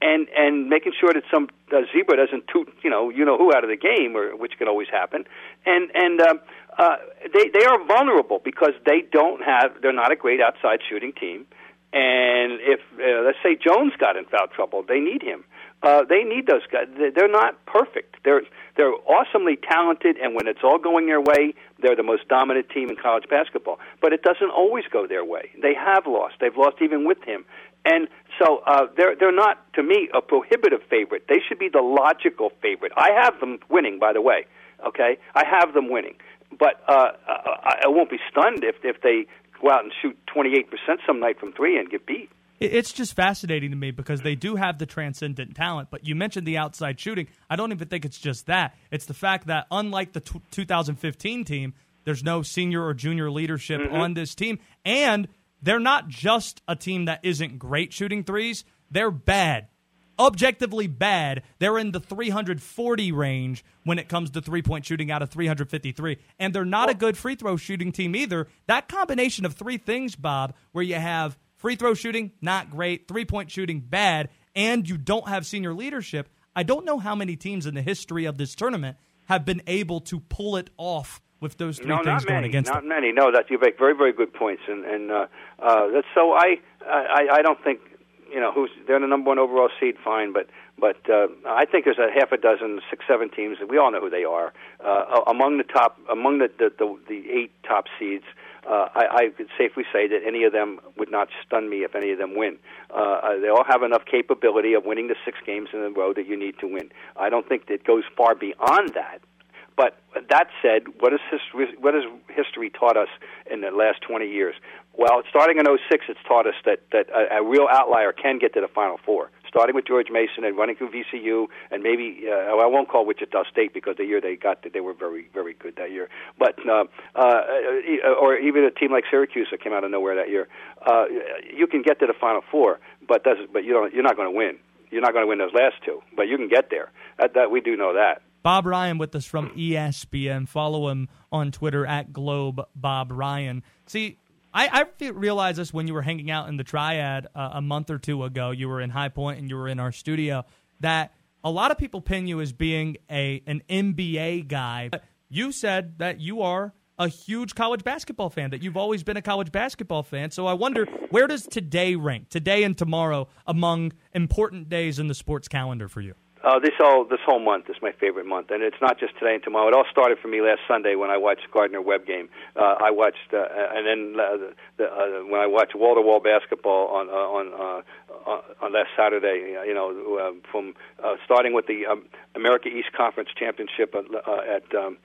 and and making sure that some uh, zebra doesn't toot you know you know who out of the game, or which can always happen. And and um, uh, they they are vulnerable because they don't have they're not a great outside shooting team. And if uh, let's say Jones got in foul trouble, they need him. Uh, they need those guys. They're not perfect. They're they're awesomely talented, and when it's all going their way, they're the most dominant team in college basketball. But it doesn't always go their way. They have lost. They've lost even with him. And so uh, they're they're not to me a prohibitive favorite. They should be the logical favorite. I have them winning, by the way. Okay, I have them winning, but uh, I, I won't be stunned if if they go out and shoot twenty eight percent some night from three and get beat. It's just fascinating to me because they do have the transcendent talent, but you mentioned the outside shooting. I don't even think it's just that. It's the fact that, unlike the t- 2015 team, there's no senior or junior leadership on this team. And they're not just a team that isn't great shooting threes, they're bad. Objectively bad. They're in the 340 range when it comes to three point shooting out of 353. And they're not a good free throw shooting team either. That combination of three things, Bob, where you have Free throw shooting, not great. Three point shooting, bad. And you don't have senior leadership. I don't know how many teams in the history of this tournament have been able to pull it off with those three no, things not going many, against not them. many. No, that you make very, very good points, and and uh, uh, that's so. I, I, I don't think you know who's they're the number one overall seed. Fine, but but uh, I think there's a half a dozen, six, seven teams, we all know who they are. Uh, among the top, among the the, the, the eight top seeds, uh, I, I could safely say that any of them would not stun me if any of them win. Uh, uh, they all have enough capability of winning the six games in a row that you need to win. I don't think it goes far beyond that. But that said, what has history, what has history taught us in the last 20 years? Well, starting in 06, it's taught us that, that a, a real outlier can get to the Final Four. Starting with George Mason and running through VCU, and maybe uh, I won't call Wichita State because the year they got they were very very good that year. But uh, uh, or even a team like Syracuse that came out of nowhere that year, uh, you can get to the Final Four, but but you don't you're not going to win. You're not going to win those last two, but you can get there. That, that we do know that. Bob Ryan with us from ESPN. Follow him on Twitter at Globe Bob Ryan. See, I, I realized this when you were hanging out in the Triad uh, a month or two ago. You were in High Point and you were in our studio. That a lot of people pin you as being a an NBA guy. But you said that you are a huge college basketball fan. That you've always been a college basketball fan. So I wonder where does today rank? Today and tomorrow among important days in the sports calendar for you. Uh, this whole this whole month is my favorite month, and it's not just today and tomorrow. It all started for me last Sunday when I watched Gardner Webb game. Uh, I watched, uh, and then uh, the, uh, when I watched wall to wall basketball on uh, on uh, on on last Saturday. uh, You know, uh, from uh, starting with the um, America East Conference Championship at, uh, at um,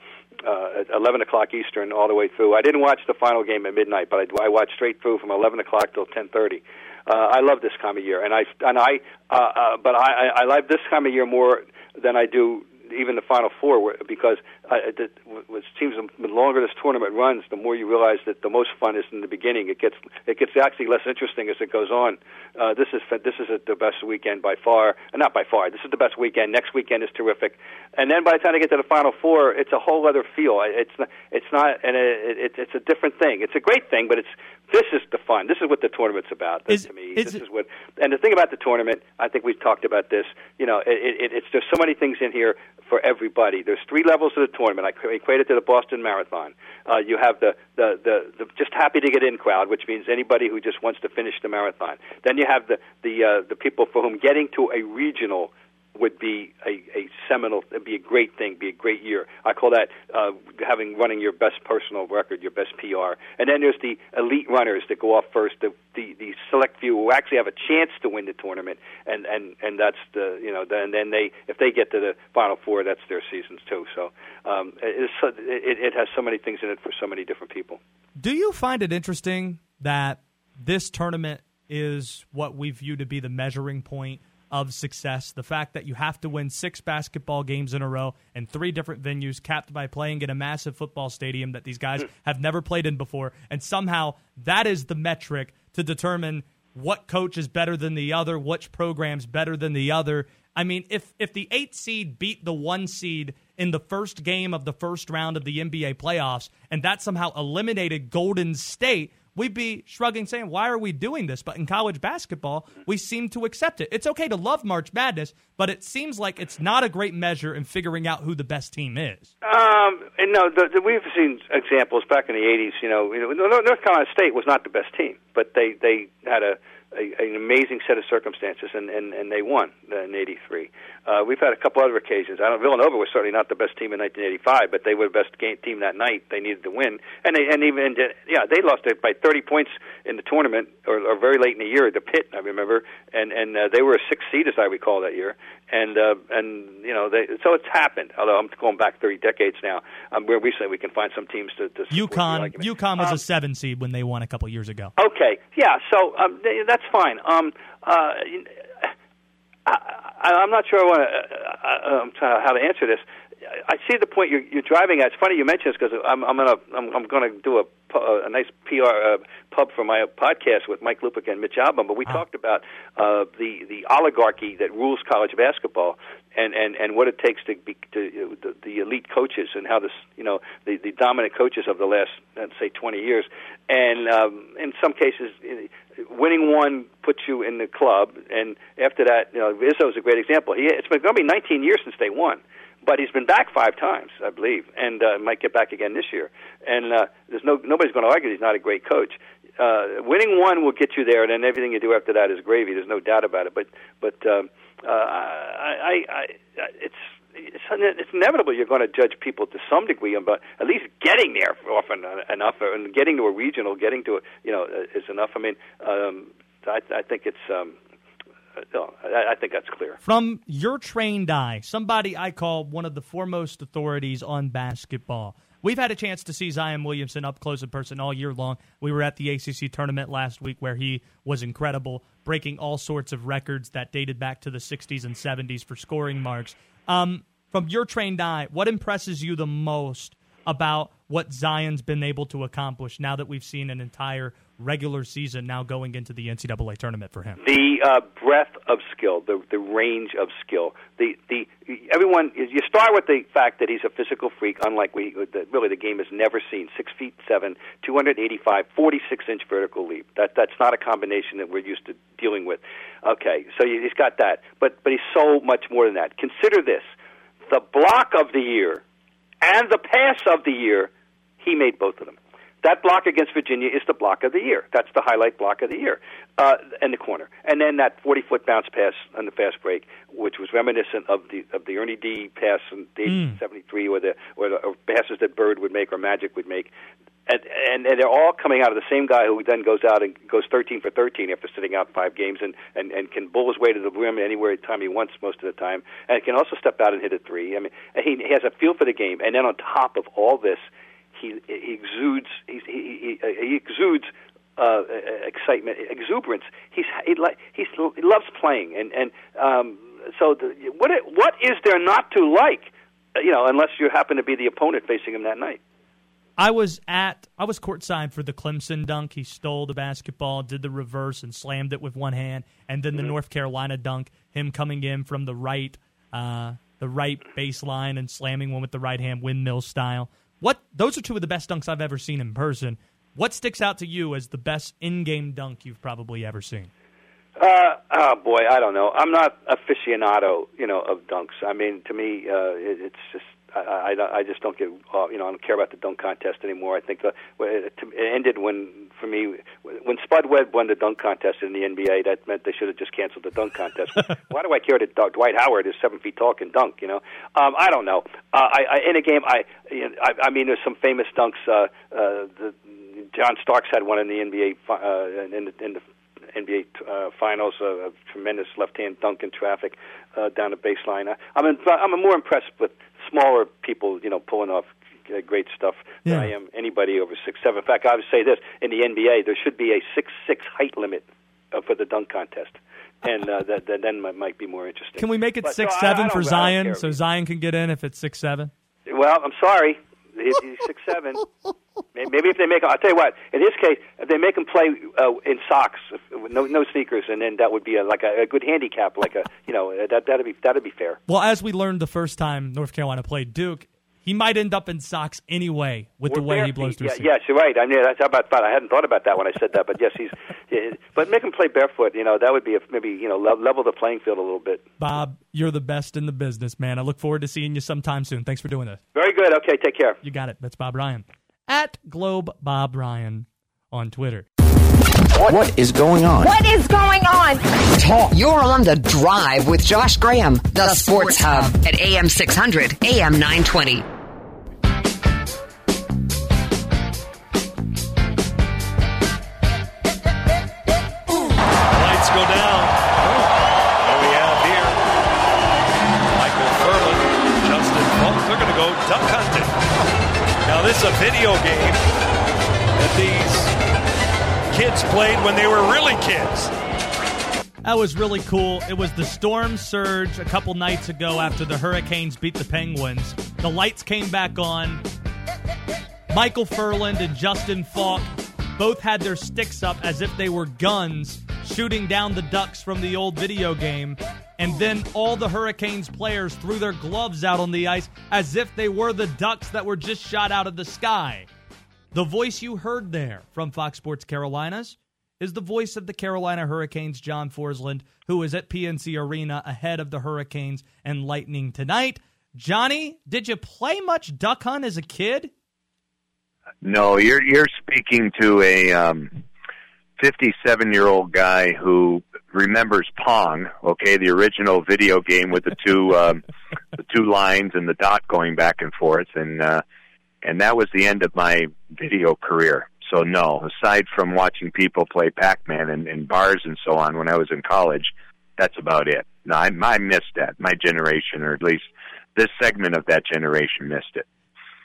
uh, at 11 o'clock Eastern all the way through. I didn't watch the final game at midnight, but I, I watched straight through from 11 o'clock till 10:30. Uh, I love this time of year, and I and I, uh, uh, but I, I I like this time of year more than I do even the Final Four, because uh, it, it seems the longer this tournament runs, the more you realize that the most fun is in the beginning. It gets it gets actually less interesting as it goes on. Uh, this is this is the best weekend by far, uh, not by far. This is the best weekend. Next weekend is terrific, and then by the time they get to the Final Four, it's a whole other feel. It's not, it's not, and it, it, it's a different thing. It's a great thing, but it's this is the fun. This is what the tournament's about Is- to me. is this it- is what, and the thing about the tournament, I think we've talked about this. You know, it, it, it's there's so many things in here for everybody. There's three levels of the tournament. I equate it to the Boston Marathon. Uh, you have the, the, the, the just happy to get in crowd, which means anybody who just wants to finish the marathon. Then you have the the uh, the people for whom getting to a regional would be a, a seminal, it'd be a great thing, be a great year. I call that uh, having running your best personal record, your best PR. And then there's the elite runners that go off first, the the, the select few who actually have a chance to win the tournament, and and and that's the you know, then then they if they get to the final four, that's their seasons too. So um, it, it, it has so many things in it for so many different people. Do you find it interesting that this tournament is what we view to be the measuring point of success? The fact that you have to win six basketball games in a row in three different venues, capped by playing in a massive football stadium that these guys have never played in before, and somehow that is the metric to determine what coach is better than the other, which program's better than the other. I mean, if if the eight seed beat the one seed in the first game of the first round of the NBA playoffs, and that somehow eliminated Golden State, we'd be shrugging, saying, "Why are we doing this?" But in college basketball, we seem to accept it. It's okay to love March Madness, but it seems like it's not a great measure in figuring out who the best team is. Um, and no, the, the, we've seen examples back in the '80s. You know, you know, North North Carolina State was not the best team, but they they had a a, an amazing set of circumstances, and, and, and they won in '83. Uh, we've had a couple other occasions. I don't. Villanova was certainly not the best team in 1985, but they were the best game, team that night. They needed to win, and they and even yeah, they lost it by 30 points in the tournament, or, or very late in the year. At the Pitt, I remember, and and uh, they were a six seed, as I recall that year, and uh, and you know they. So it's happened. Although I'm going back 30 decades now, um, where recently we can find some teams to. to UConn, UConn was um, a seven seed when they won a couple years ago. Okay, yeah, so um, that's fine. Um, uh, I, I, I'm not sure I want to, uh, um, how to answer this. I see the point you're, you're driving at. It's funny you mention this because I'm, I'm gonna I'm, I'm gonna do a a nice PR uh, pub for my podcast with Mike Lupica and Mitch Albom. But we ah. talked about uh, the the oligarchy that rules college basketball, and and and what it takes to be to the, the elite coaches and how this you know the the dominant coaches of the last let's say 20 years, and um, in some cases winning one puts you in the club, and after that, you know, Izzo is a great example. He, it's been going to be 19 years since they won, but he's been back five times, I believe, and uh, might get back again this year. And uh, there's no nobody's going to argue he's not a great coach. Uh, winning one will get you there, and then everything you do after that is gravy. There's no doubt about it. But but um, uh, I, I, I, it's it's, it's inevitable you're going to judge people to some degree, but at least getting there often enough, and getting to a regional, getting to a, you know, is enough. I mean, um, I, I think it's. Um, I, I think that's clear. From your trained eye, somebody I call one of the foremost authorities on basketball. We've had a chance to see Zion Williamson up close in person all year long. We were at the ACC tournament last week where he was incredible, breaking all sorts of records that dated back to the 60s and 70s for scoring marks. Um, from your trained eye, what impresses you the most about what Zion's been able to accomplish now that we've seen an entire regular season now going into the NCAA tournament for him? The uh, breadth of skill, the the range of skill. The the everyone you start with the fact that he's a physical freak, unlike we the, really the game has never seen. Six feet seven, two hundred eighty five, forty six inch vertical leap. That that's not a combination that we're used to dealing with. Okay, so he's got that, but but he's so much more than that. Consider this: the block of the year and the pass of the year. He made both of them. That block against Virginia is the block of the year. That's the highlight block of the year, uh, in the corner. And then that 40-foot bounce pass on the fast break, which was reminiscent of the of the Ernie D pass in mm. '73, or the or the or passes that Bird would make or Magic would make. And, and and they're all coming out of the same guy who then goes out and goes 13 for 13 after sitting out five games and and and can bull his way to the rim anywhere time he wants most of the time and can also step out and hit a three. I mean, he, he has a feel for the game, and then on top of all this, he, he exudes he, he, he exudes uh, excitement, exuberance. He's he, he's, he loves playing, and and um, so the, what what is there not to like? Uh, you know, unless you happen to be the opponent facing him that night. I was at I was courtside for the Clemson dunk. He stole the basketball, did the reverse, and slammed it with one hand, and then the mm-hmm. North Carolina dunk. Him coming in from the right, uh, the right baseline and slamming one with the right hand, windmill style. What those are two of the best dunks I've ever seen in person. What sticks out to you as the best in-game dunk you've probably ever seen? Uh, oh boy, I don't know. I'm not aficionado, you know, of dunks. I mean, to me, uh, it, it's just I, I, I just don't get uh, you know I don't care about the dunk contest anymore. I think the, it ended when for me when Spud Webb won the dunk contest in the NBA. That meant they should have just canceled the dunk contest. Why do I care that Dwight Howard is seven feet tall can dunk? You know, um, I don't know. Uh, I, I in a game I, you know, I I mean there's some famous dunks. Uh, uh, the, John Starks had one in the NBA uh, in the, in the NBA uh, finals, uh, a tremendous left-hand dunk in traffic uh, down the baseline. I, I'm in, I'm more impressed with smaller people, you know, pulling off uh, great stuff yeah. than I am anybody over six seven. In fact, I would say this: in the NBA, there should be a six six height limit uh, for the dunk contest. And uh, that, that then might be more interesting. Can we make it but, six seven for Zion, so Zion can get in if it's six seven? Well, I'm sorry, he's six seven. Maybe if they make, I'll tell you what. In his case, if they make him play uh, in socks, no no sneakers, and then that would be a, like a, a good handicap, like a you know that that'd be that'd be fair. Well, as we learned the first time North Carolina played Duke, he might end up in socks anyway with or the way he blows through. Yeah, yes, you're right. I mean, that's how about fun. I hadn't thought about that when I said that, but yes, he's. but make him play barefoot. You know, that would be a, maybe you know level the playing field a little bit. Bob, you're the best in the business, man. I look forward to seeing you sometime soon. Thanks for doing this. Very good. Okay, take care. You got it. That's Bob Ryan at Globe Bob Ryan on Twitter. What is going on? What is going on? Talk. You're on the drive with Josh Graham, the, Sports Hub at AM 600, AM 920. A video game that these kids played when they were really kids. That was really cool. It was the storm surge a couple nights ago after the Hurricanes beat the Penguins. The lights came back on. Micheal Ferland and Justin Faulk both had their sticks up as if they were guns shooting down the ducks from the old video game. And then all the Hurricanes players threw their gloves out on the ice as if they were the ducks that were just shot out of the sky. The voice you heard there from Fox Sports Carolinas is the voice of the Carolina Hurricanes, John Forslund, who is at PNC Arena ahead of the Hurricanes and Lightning tonight. Johnny, did you play much duck hunt as a kid? No, you're you're speaking to a um, 57 year old guy who remembers Pong. Okay, the original video game with the two um, the two lines and the dot going back and forth, and uh, and that was the end of my video career. So no, aside from watching people play Pac-Man in, in bars and so on when I was in college, that's about it. No, I, I missed that. My generation, or at least this segment of that generation, missed it.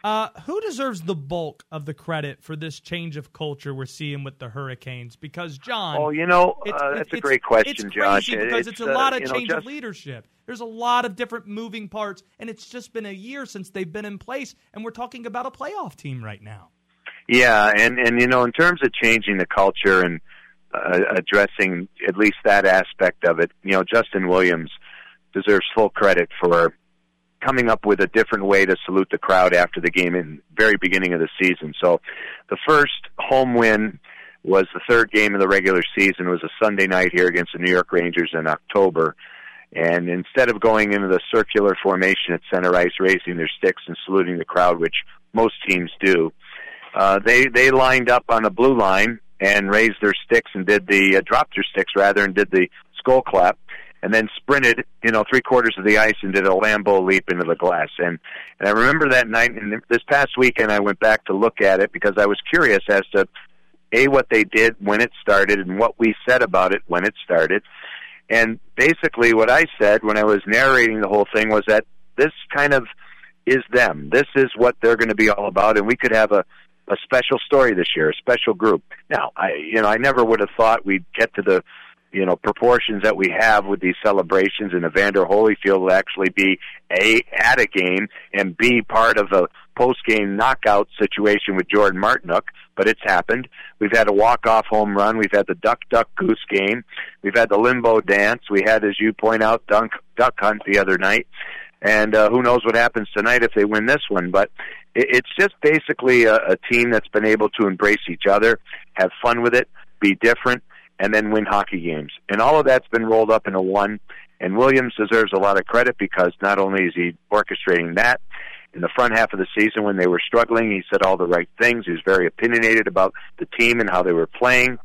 Uh, who deserves the bulk of the credit for this change of culture we're seeing with the Hurricanes? Because John, Oh, you know, it's- uh, that's it's- a great question, it's Josh. because It's, it's, a uh, lot of you know, change just- of leadership. There's a lot of different moving parts, and it's just been a year since they've been in place, and we're talking about a playoff team right now. Yeah, and and you know, in terms of changing the culture and uh, addressing at least that aspect of it, you know, Justin Williams deserves full credit for coming up with a different way to salute the crowd after the game in very beginning of the season. So, the first home win was the third game of the regular season. It was a Sunday night here against the New York Rangers in October. And instead of going into the circular formation at center ice, raising their sticks and saluting the crowd, which most teams do, uh, they they lined up on the blue line and raised their sticks and did the uh, dropped their sticks rather and did the skull clap, and then sprinted you know three quarters of the ice and did a Lambeau leap into the glass. And and I remember that night and this past weekend I went back to look at it because I was curious as to a what they did when it started and what we said about it when it started. And basically, what I said when I was narrating the whole thing was that this kind of is them. This is what they're going to be all about, and we could have a a special story this year, a special group. Now, I you know I never would have thought we'd get to the you know proportions that we have with these celebrations, and Evander Holyfield will actually be a at a game and be part of a post game knockout situation with Jordan Martinook. But it's happened. We've had a walk off home run. We've had the duck duck goose game. We've had the limbo dance. We had, as you point out, dunk duck hunt the other night. And uh, who knows what happens tonight if they win this one? But it, it's just basically a, a team that's been able to embrace each other, have fun with it, be different, and then win hockey games. And all of that's been rolled up into one. And Williams deserves a lot of credit because not only is he orchestrating that, in the front half of the season when they were struggling, he said all the right things. He was very opinionated about the team and how they were playing.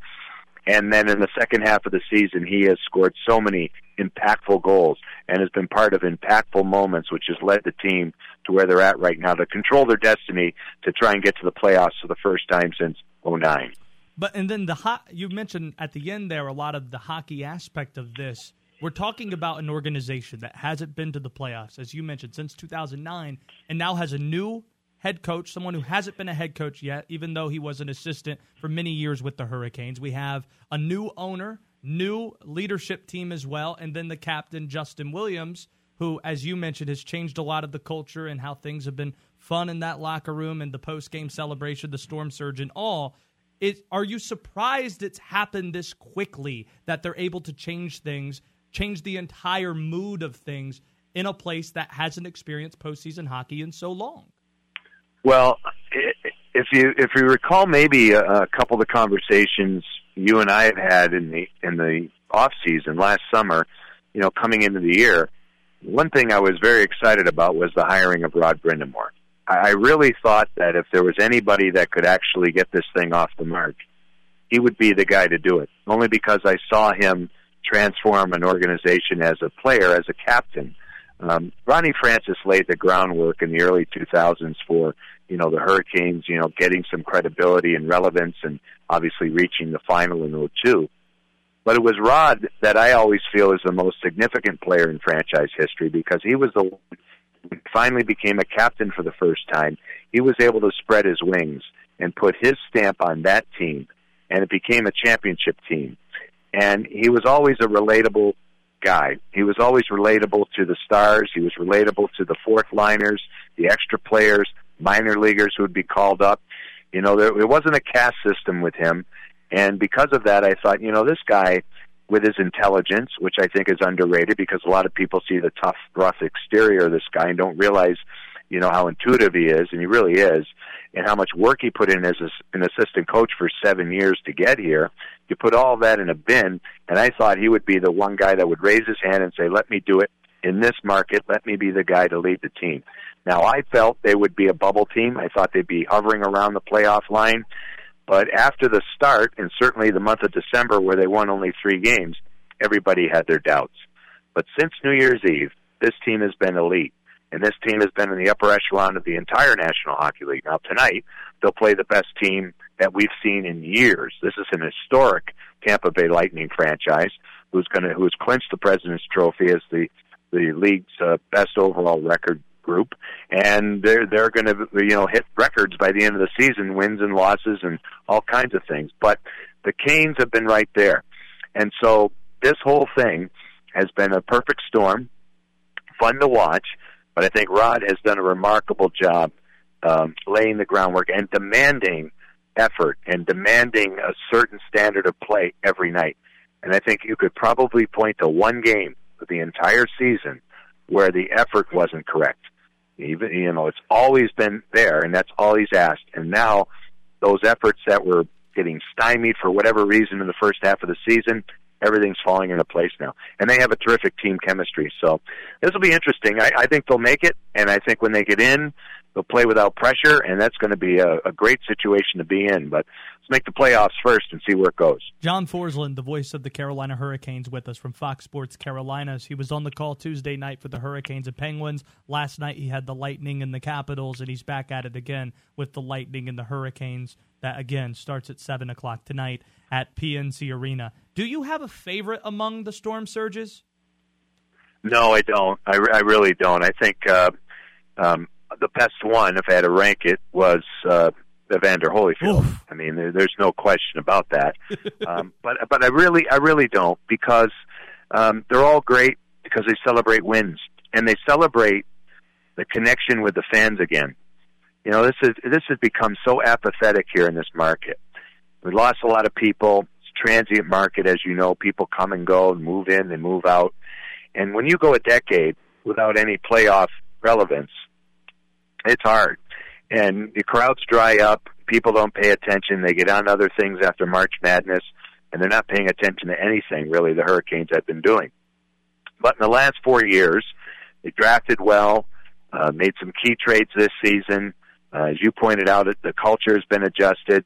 And then in the second half of the season, he has scored so many impactful goals and has been part of impactful moments, which has led the team to where they're at right now to control their destiny to try and get to the playoffs for the first time since '09. But and then the you mentioned at the end there a lot of the hockey aspect of this. We're talking about an organization that hasn't been to the playoffs, as you mentioned, since 2009, and now has a new head coach, someone who hasn't been a head coach yet, even though he was an assistant for many years with the Hurricanes. We have a new owner, new leadership team as well, and then the captain, Justin Williams, who, as you mentioned, has changed a lot of the culture and how things have been fun in that locker room and the post game celebration, the storm surge, and all. It, are you surprised it's happened this quickly that they're able to change things, change the entire mood of things in a place that hasn't experienced postseason hockey in so long? Well, if you if you recall, maybe a, a couple of the conversations you and I have had in the in the off season last summer, you know, coming into the year, one thing I was very excited about was the hiring of Rod Brind'Amour. I really thought that if there was anybody that could actually get this thing off the mark, he would be the guy to do it. Only because I saw him transform an organization as a player, as a captain. Um, Ronnie Francis laid the groundwork in the early 2000s for you know the Hurricanes, you know, getting some credibility and relevance, and obviously reaching the final in 02. But it was Rod that I always feel is the most significant player in franchise history because he was the one finally became a captain for the first time. He was able to spread his wings and put his stamp on that team, and it became a championship team. And he was always a relatable guy. He was always relatable to the stars. He was relatable to the fourth liners, the extra players, minor leaguers who would be called up. You know, there, it wasn't a caste system with him. And because of that, I thought, you know, this guy with his intelligence, which I think is underrated because a lot of people see the tough, rough exterior of this guy and don't realize, you know, how intuitive he is, and he really is, and how much work he put in as an assistant coach for seven years to get here. You put all that in a bin, and I thought he would be the one guy that would raise his hand and say, let me do it in this market. Let me be the guy to lead the team. Now, I felt they would be a bubble team. I thought they'd be hovering around the playoff line. But after the start, and certainly the month of December where they won only three games, everybody had their doubts. But since New Year's Eve, this team has been elite. And this team has been in the upper echelon of the entire National Hockey League. Now, tonight, they'll play the best team that we've seen in years. This is an historic Tampa Bay Lightning franchise who's going to who's clinched the President's Trophy as the the league's uh, best overall record group, and they're they're going to you know hit records by the end of the season, wins and losses and all kinds of things. But the Canes have been right there, and so this whole thing has been a perfect storm, fun to watch. But I think Rod has done a remarkable job um, laying the groundwork and demanding effort and demanding a certain standard of play every night. And I think you could probably point to one game of the entire season where the effort wasn't correct. Even you know, it's always been there, and that's all he's asked. And now, those efforts that were getting stymied for whatever reason in the first half of the season, everything's falling into place now. And they have a terrific team chemistry. So this will be interesting. I, I think they'll make it, and I think when they get in, they'll play without pressure, and that's going to be a, a great situation to be in. But let's make the playoffs first and see where it goes. John Forslund, the voice of the Carolina Hurricanes, with us from Fox Sports Carolinas. He was on the call Tuesday night for the Hurricanes and Penguins. Last night he had the Lightning and the Capitals, and he's back at it again with the Lightning and the Hurricanes. That again starts at seven o'clock tonight at PNC Arena. Do you have a favorite among the Storm Surges? No, I don't. I, I really don't. I think uh, um, the best one, if I had to rank it, was uh, Evander Holyfield. Oof. I mean, there, there's no question about that. um, but but I really I really don't because um, they're all great because they celebrate wins and they celebrate the connection with the fans again. You know, this is this has become so apathetic here in this market. We lost a lot of people. It's a transient market, as you know. People come and go, and move in and move out. And when you go a decade without any playoff relevance, it's hard. And the crowds dry up. People don't pay attention. They get on other things after March Madness, and they're not paying attention to anything really the Hurricanes have been doing. But in the last four years, they drafted well, uh, made some key trades this season. Uh, as you pointed out, the culture has been adjusted,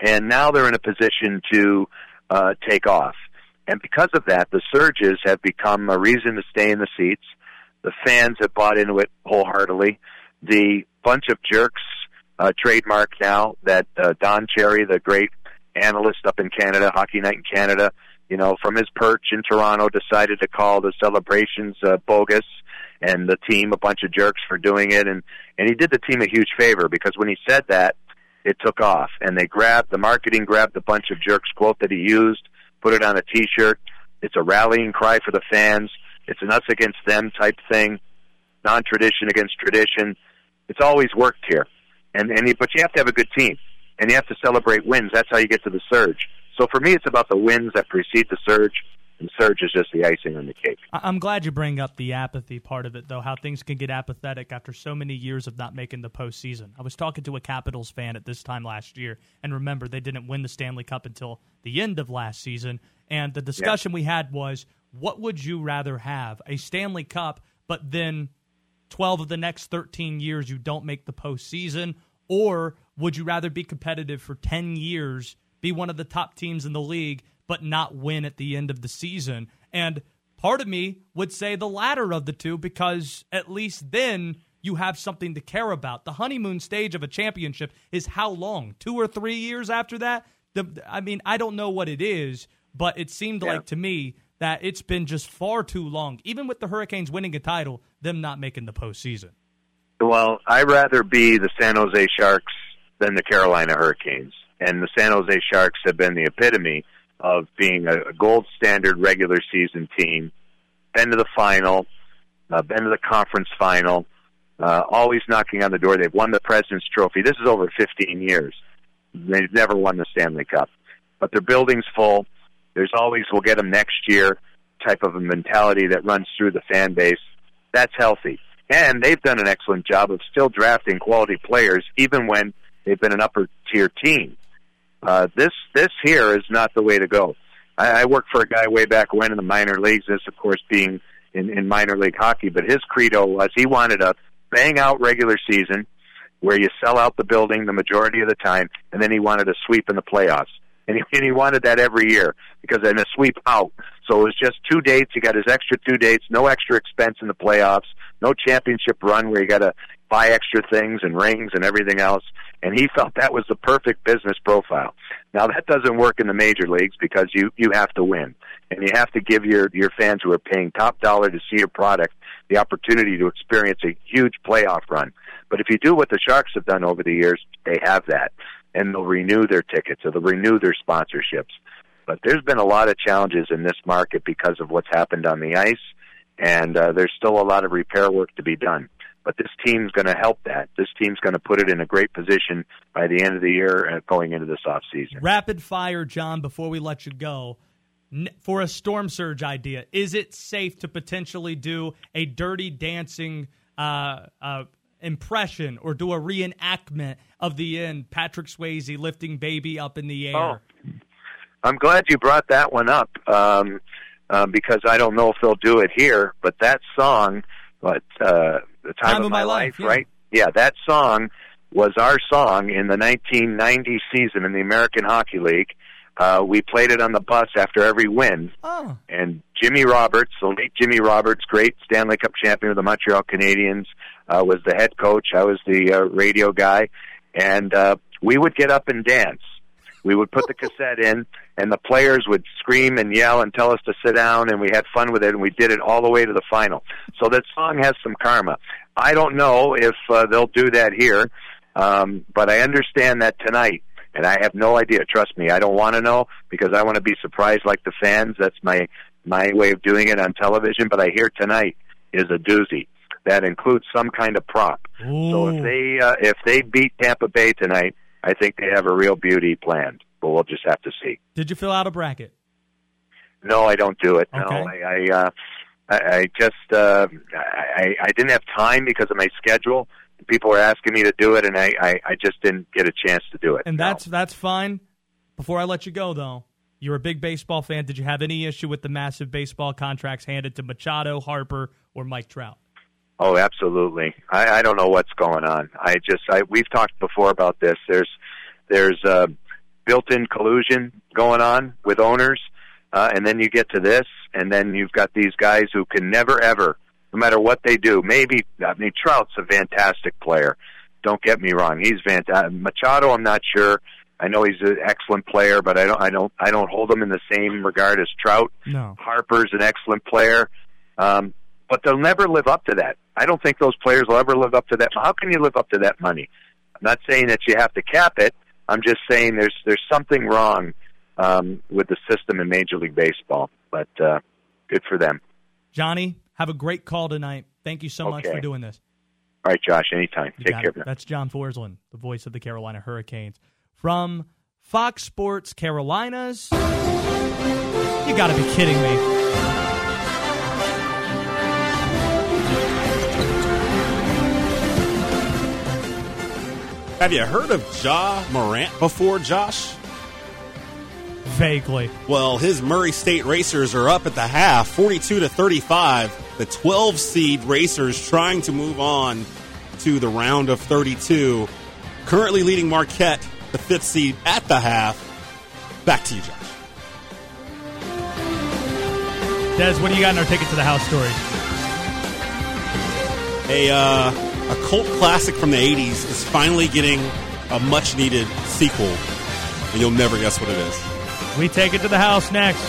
and now they're in a position to uh, take off. And because of that, the surges have become a reason to stay in the seats. The fans have bought into it wholeheartedly the bunch of jerks uh, trademark now that uh, Don Cherry, the great analyst up in Canada, Hockey Night in Canada, you know, from his perch in Toronto, decided to call the celebrations uh, bogus and the team a bunch of jerks for doing it, and and he did the team a huge favor because when he said that, it took off, and they grabbed the marketing grabbed the bunch of jerks quote that he used, put it on a T-shirt. It's a rallying cry for the fans. It's an us against them type thing, non-tradition against tradition it's always worked here, and and you, but you have to have a good team, and you have to celebrate wins. That's how you get to the surge. So for me, it's about the wins that precede the surge, and surge is just the icing on the cake. I'm glad you bring up the apathy part of it, though. How things can get apathetic after so many years of not making the postseason. I was talking to a Capitals fan at this time last year, and remember they didn't win the Stanley Cup until the end of last season. And the discussion yeah. we had was, what would you rather have, a Stanley Cup, but then 12 of the next 13 years you don't make the postseason? Or would you rather be competitive for 10 years be one of the top teams in the league, but not win at the end of the season. And part of me would say the latter of the two because at least then you have something to care about. The honeymoon stage of a championship is how long? Two or three years after that? The, I mean, I don't know what it is, but it seemed yeah. like to me that it's been just far too long, even with the Hurricanes winning a title, them not making the postseason. Well, I'd rather be the San Jose Sharks than the Carolina Hurricanes. And the San Jose Sharks have been the epitome of being a gold standard regular season team, been to the final, uh, been to the conference final, uh, always knocking on the door. They've won the President's Trophy. This is over 15 years. They've never won the Stanley Cup. But their building's full. There's always, we'll get them next year type of a mentality that runs through the fan base. That's healthy. And they've done an excellent job of still drafting quality players, even when they've been an upper tier team. Uh, this this here is not the way to go. I, I worked for a guy way back when in the minor leagues. This, of course, being in, in minor league hockey, but his credo was he wanted a bang out regular season where you sell out the building the majority of the time, and then he wanted a sweep in the playoffs and he, and he wanted that every year because then a sweep out. So it was just two dates. He got his extra two dates, no extra expense in the playoffs, no championship run where you got to buy extra things and rings and everything else. And he felt that was the perfect business profile. Now that doesn't work in the major leagues because you you have to win and you have to give your your fans who are paying top dollar to see your product the opportunity to experience a huge playoff run. But if you do what the Sharks have done over the years, they have that and they'll renew their tickets or they'll renew their sponsorships. But there's been a lot of challenges in this market because of what's happened on the ice, and uh, there's still a lot of repair work to be done. But this team's going to help that. This team's going to put it in a great position by the end of the year and going into this off season. Rapid fire, John. Before we let you go, for a storm surge idea, is it safe to potentially do a dirty dancing uh, uh, impression or do a reenactment of the end, Patrick Swayze lifting baby up in the air. Oh. I'm glad you brought that one up um, uh, because I don't know if they'll do it here, but that song, but uh, the time, time of, my, life, life yeah. right? Yeah, that song was our song in the 1990 season in the American Hockey League. Uh, we played it on the bus after every win. Oh. And Jimmy Roberts, the late Jimmy Roberts, great Stanley Cup champion of the Montreal Canadiens, uh, was the head coach. I was the uh, radio guy, and uh, we would get up and dance. We would put the cassette in, and the players would scream and yell and tell us to sit down, and we had fun with it, and we did it all the way to the final. So that song has some karma. I don't know if uh, they'll do that here, um, but I understand that tonight, and I have no idea. Trust me, I don't want to know because I want to be surprised like the fans. That's my my way of doing it on television. But I hear tonight is a doozy that includes some kind of prop. Ooh. So if they uh, if they beat Tampa Bay tonight, I think they have a real beauty planned. But we'll just have to see. Did you fill out a bracket? No, I don't do it. Okay. No, I I, uh, I, I just uh, I I didn't have time because of my schedule. People were asking me to do it, and I I, I just didn't get a chance to do it. And no. that's that's fine. Before I let you go, though, you're a big baseball fan. Did you have any issue with the massive baseball contracts handed to Machado, Harper, or Mike Trout? Oh, absolutely. I, I don't know what's going on. I just I we've talked before about this. There's there's uh, built-in collusion going on with owners, uh, and then you get to this, and then you've got these guys who can never ever, no matter what they do. Maybe I mean Trout's a fantastic player. Don't get me wrong. He's fantastic. Machado, I'm not sure. I know he's an excellent player, but I don't I don't I don't hold him in the same regard as Trout. No. Harper's an excellent player. Um, but they'll never live up to that. I don't think those players will ever live up to that. How can you live up to that money? I'm not saying that you have to cap it. I'm just saying there's there's something wrong um, with the system in Major League Baseball. But uh, good for them. Johnny, have a great call tonight. Thank you so okay. much for doing this. All right, Josh. Anytime. You Take care. That's John Forslund, the voice of the Carolina Hurricanes from Fox Sports Carolinas. You got to be kidding me. Have you heard of Ja Morant before, Josh? Vaguely. Well, his Murray State Racers are up at the half, 42 to 35. The 12 seed Racers trying to move on to the round of 32. Currently leading Marquette, the fifth seed, at the half. Back to you, Josh. Des, what do you got in our ticket to the house story? A uh, a cult classic from the '80s is finally getting a much needed sequel, and you'll never guess what it is. We take it to the house next.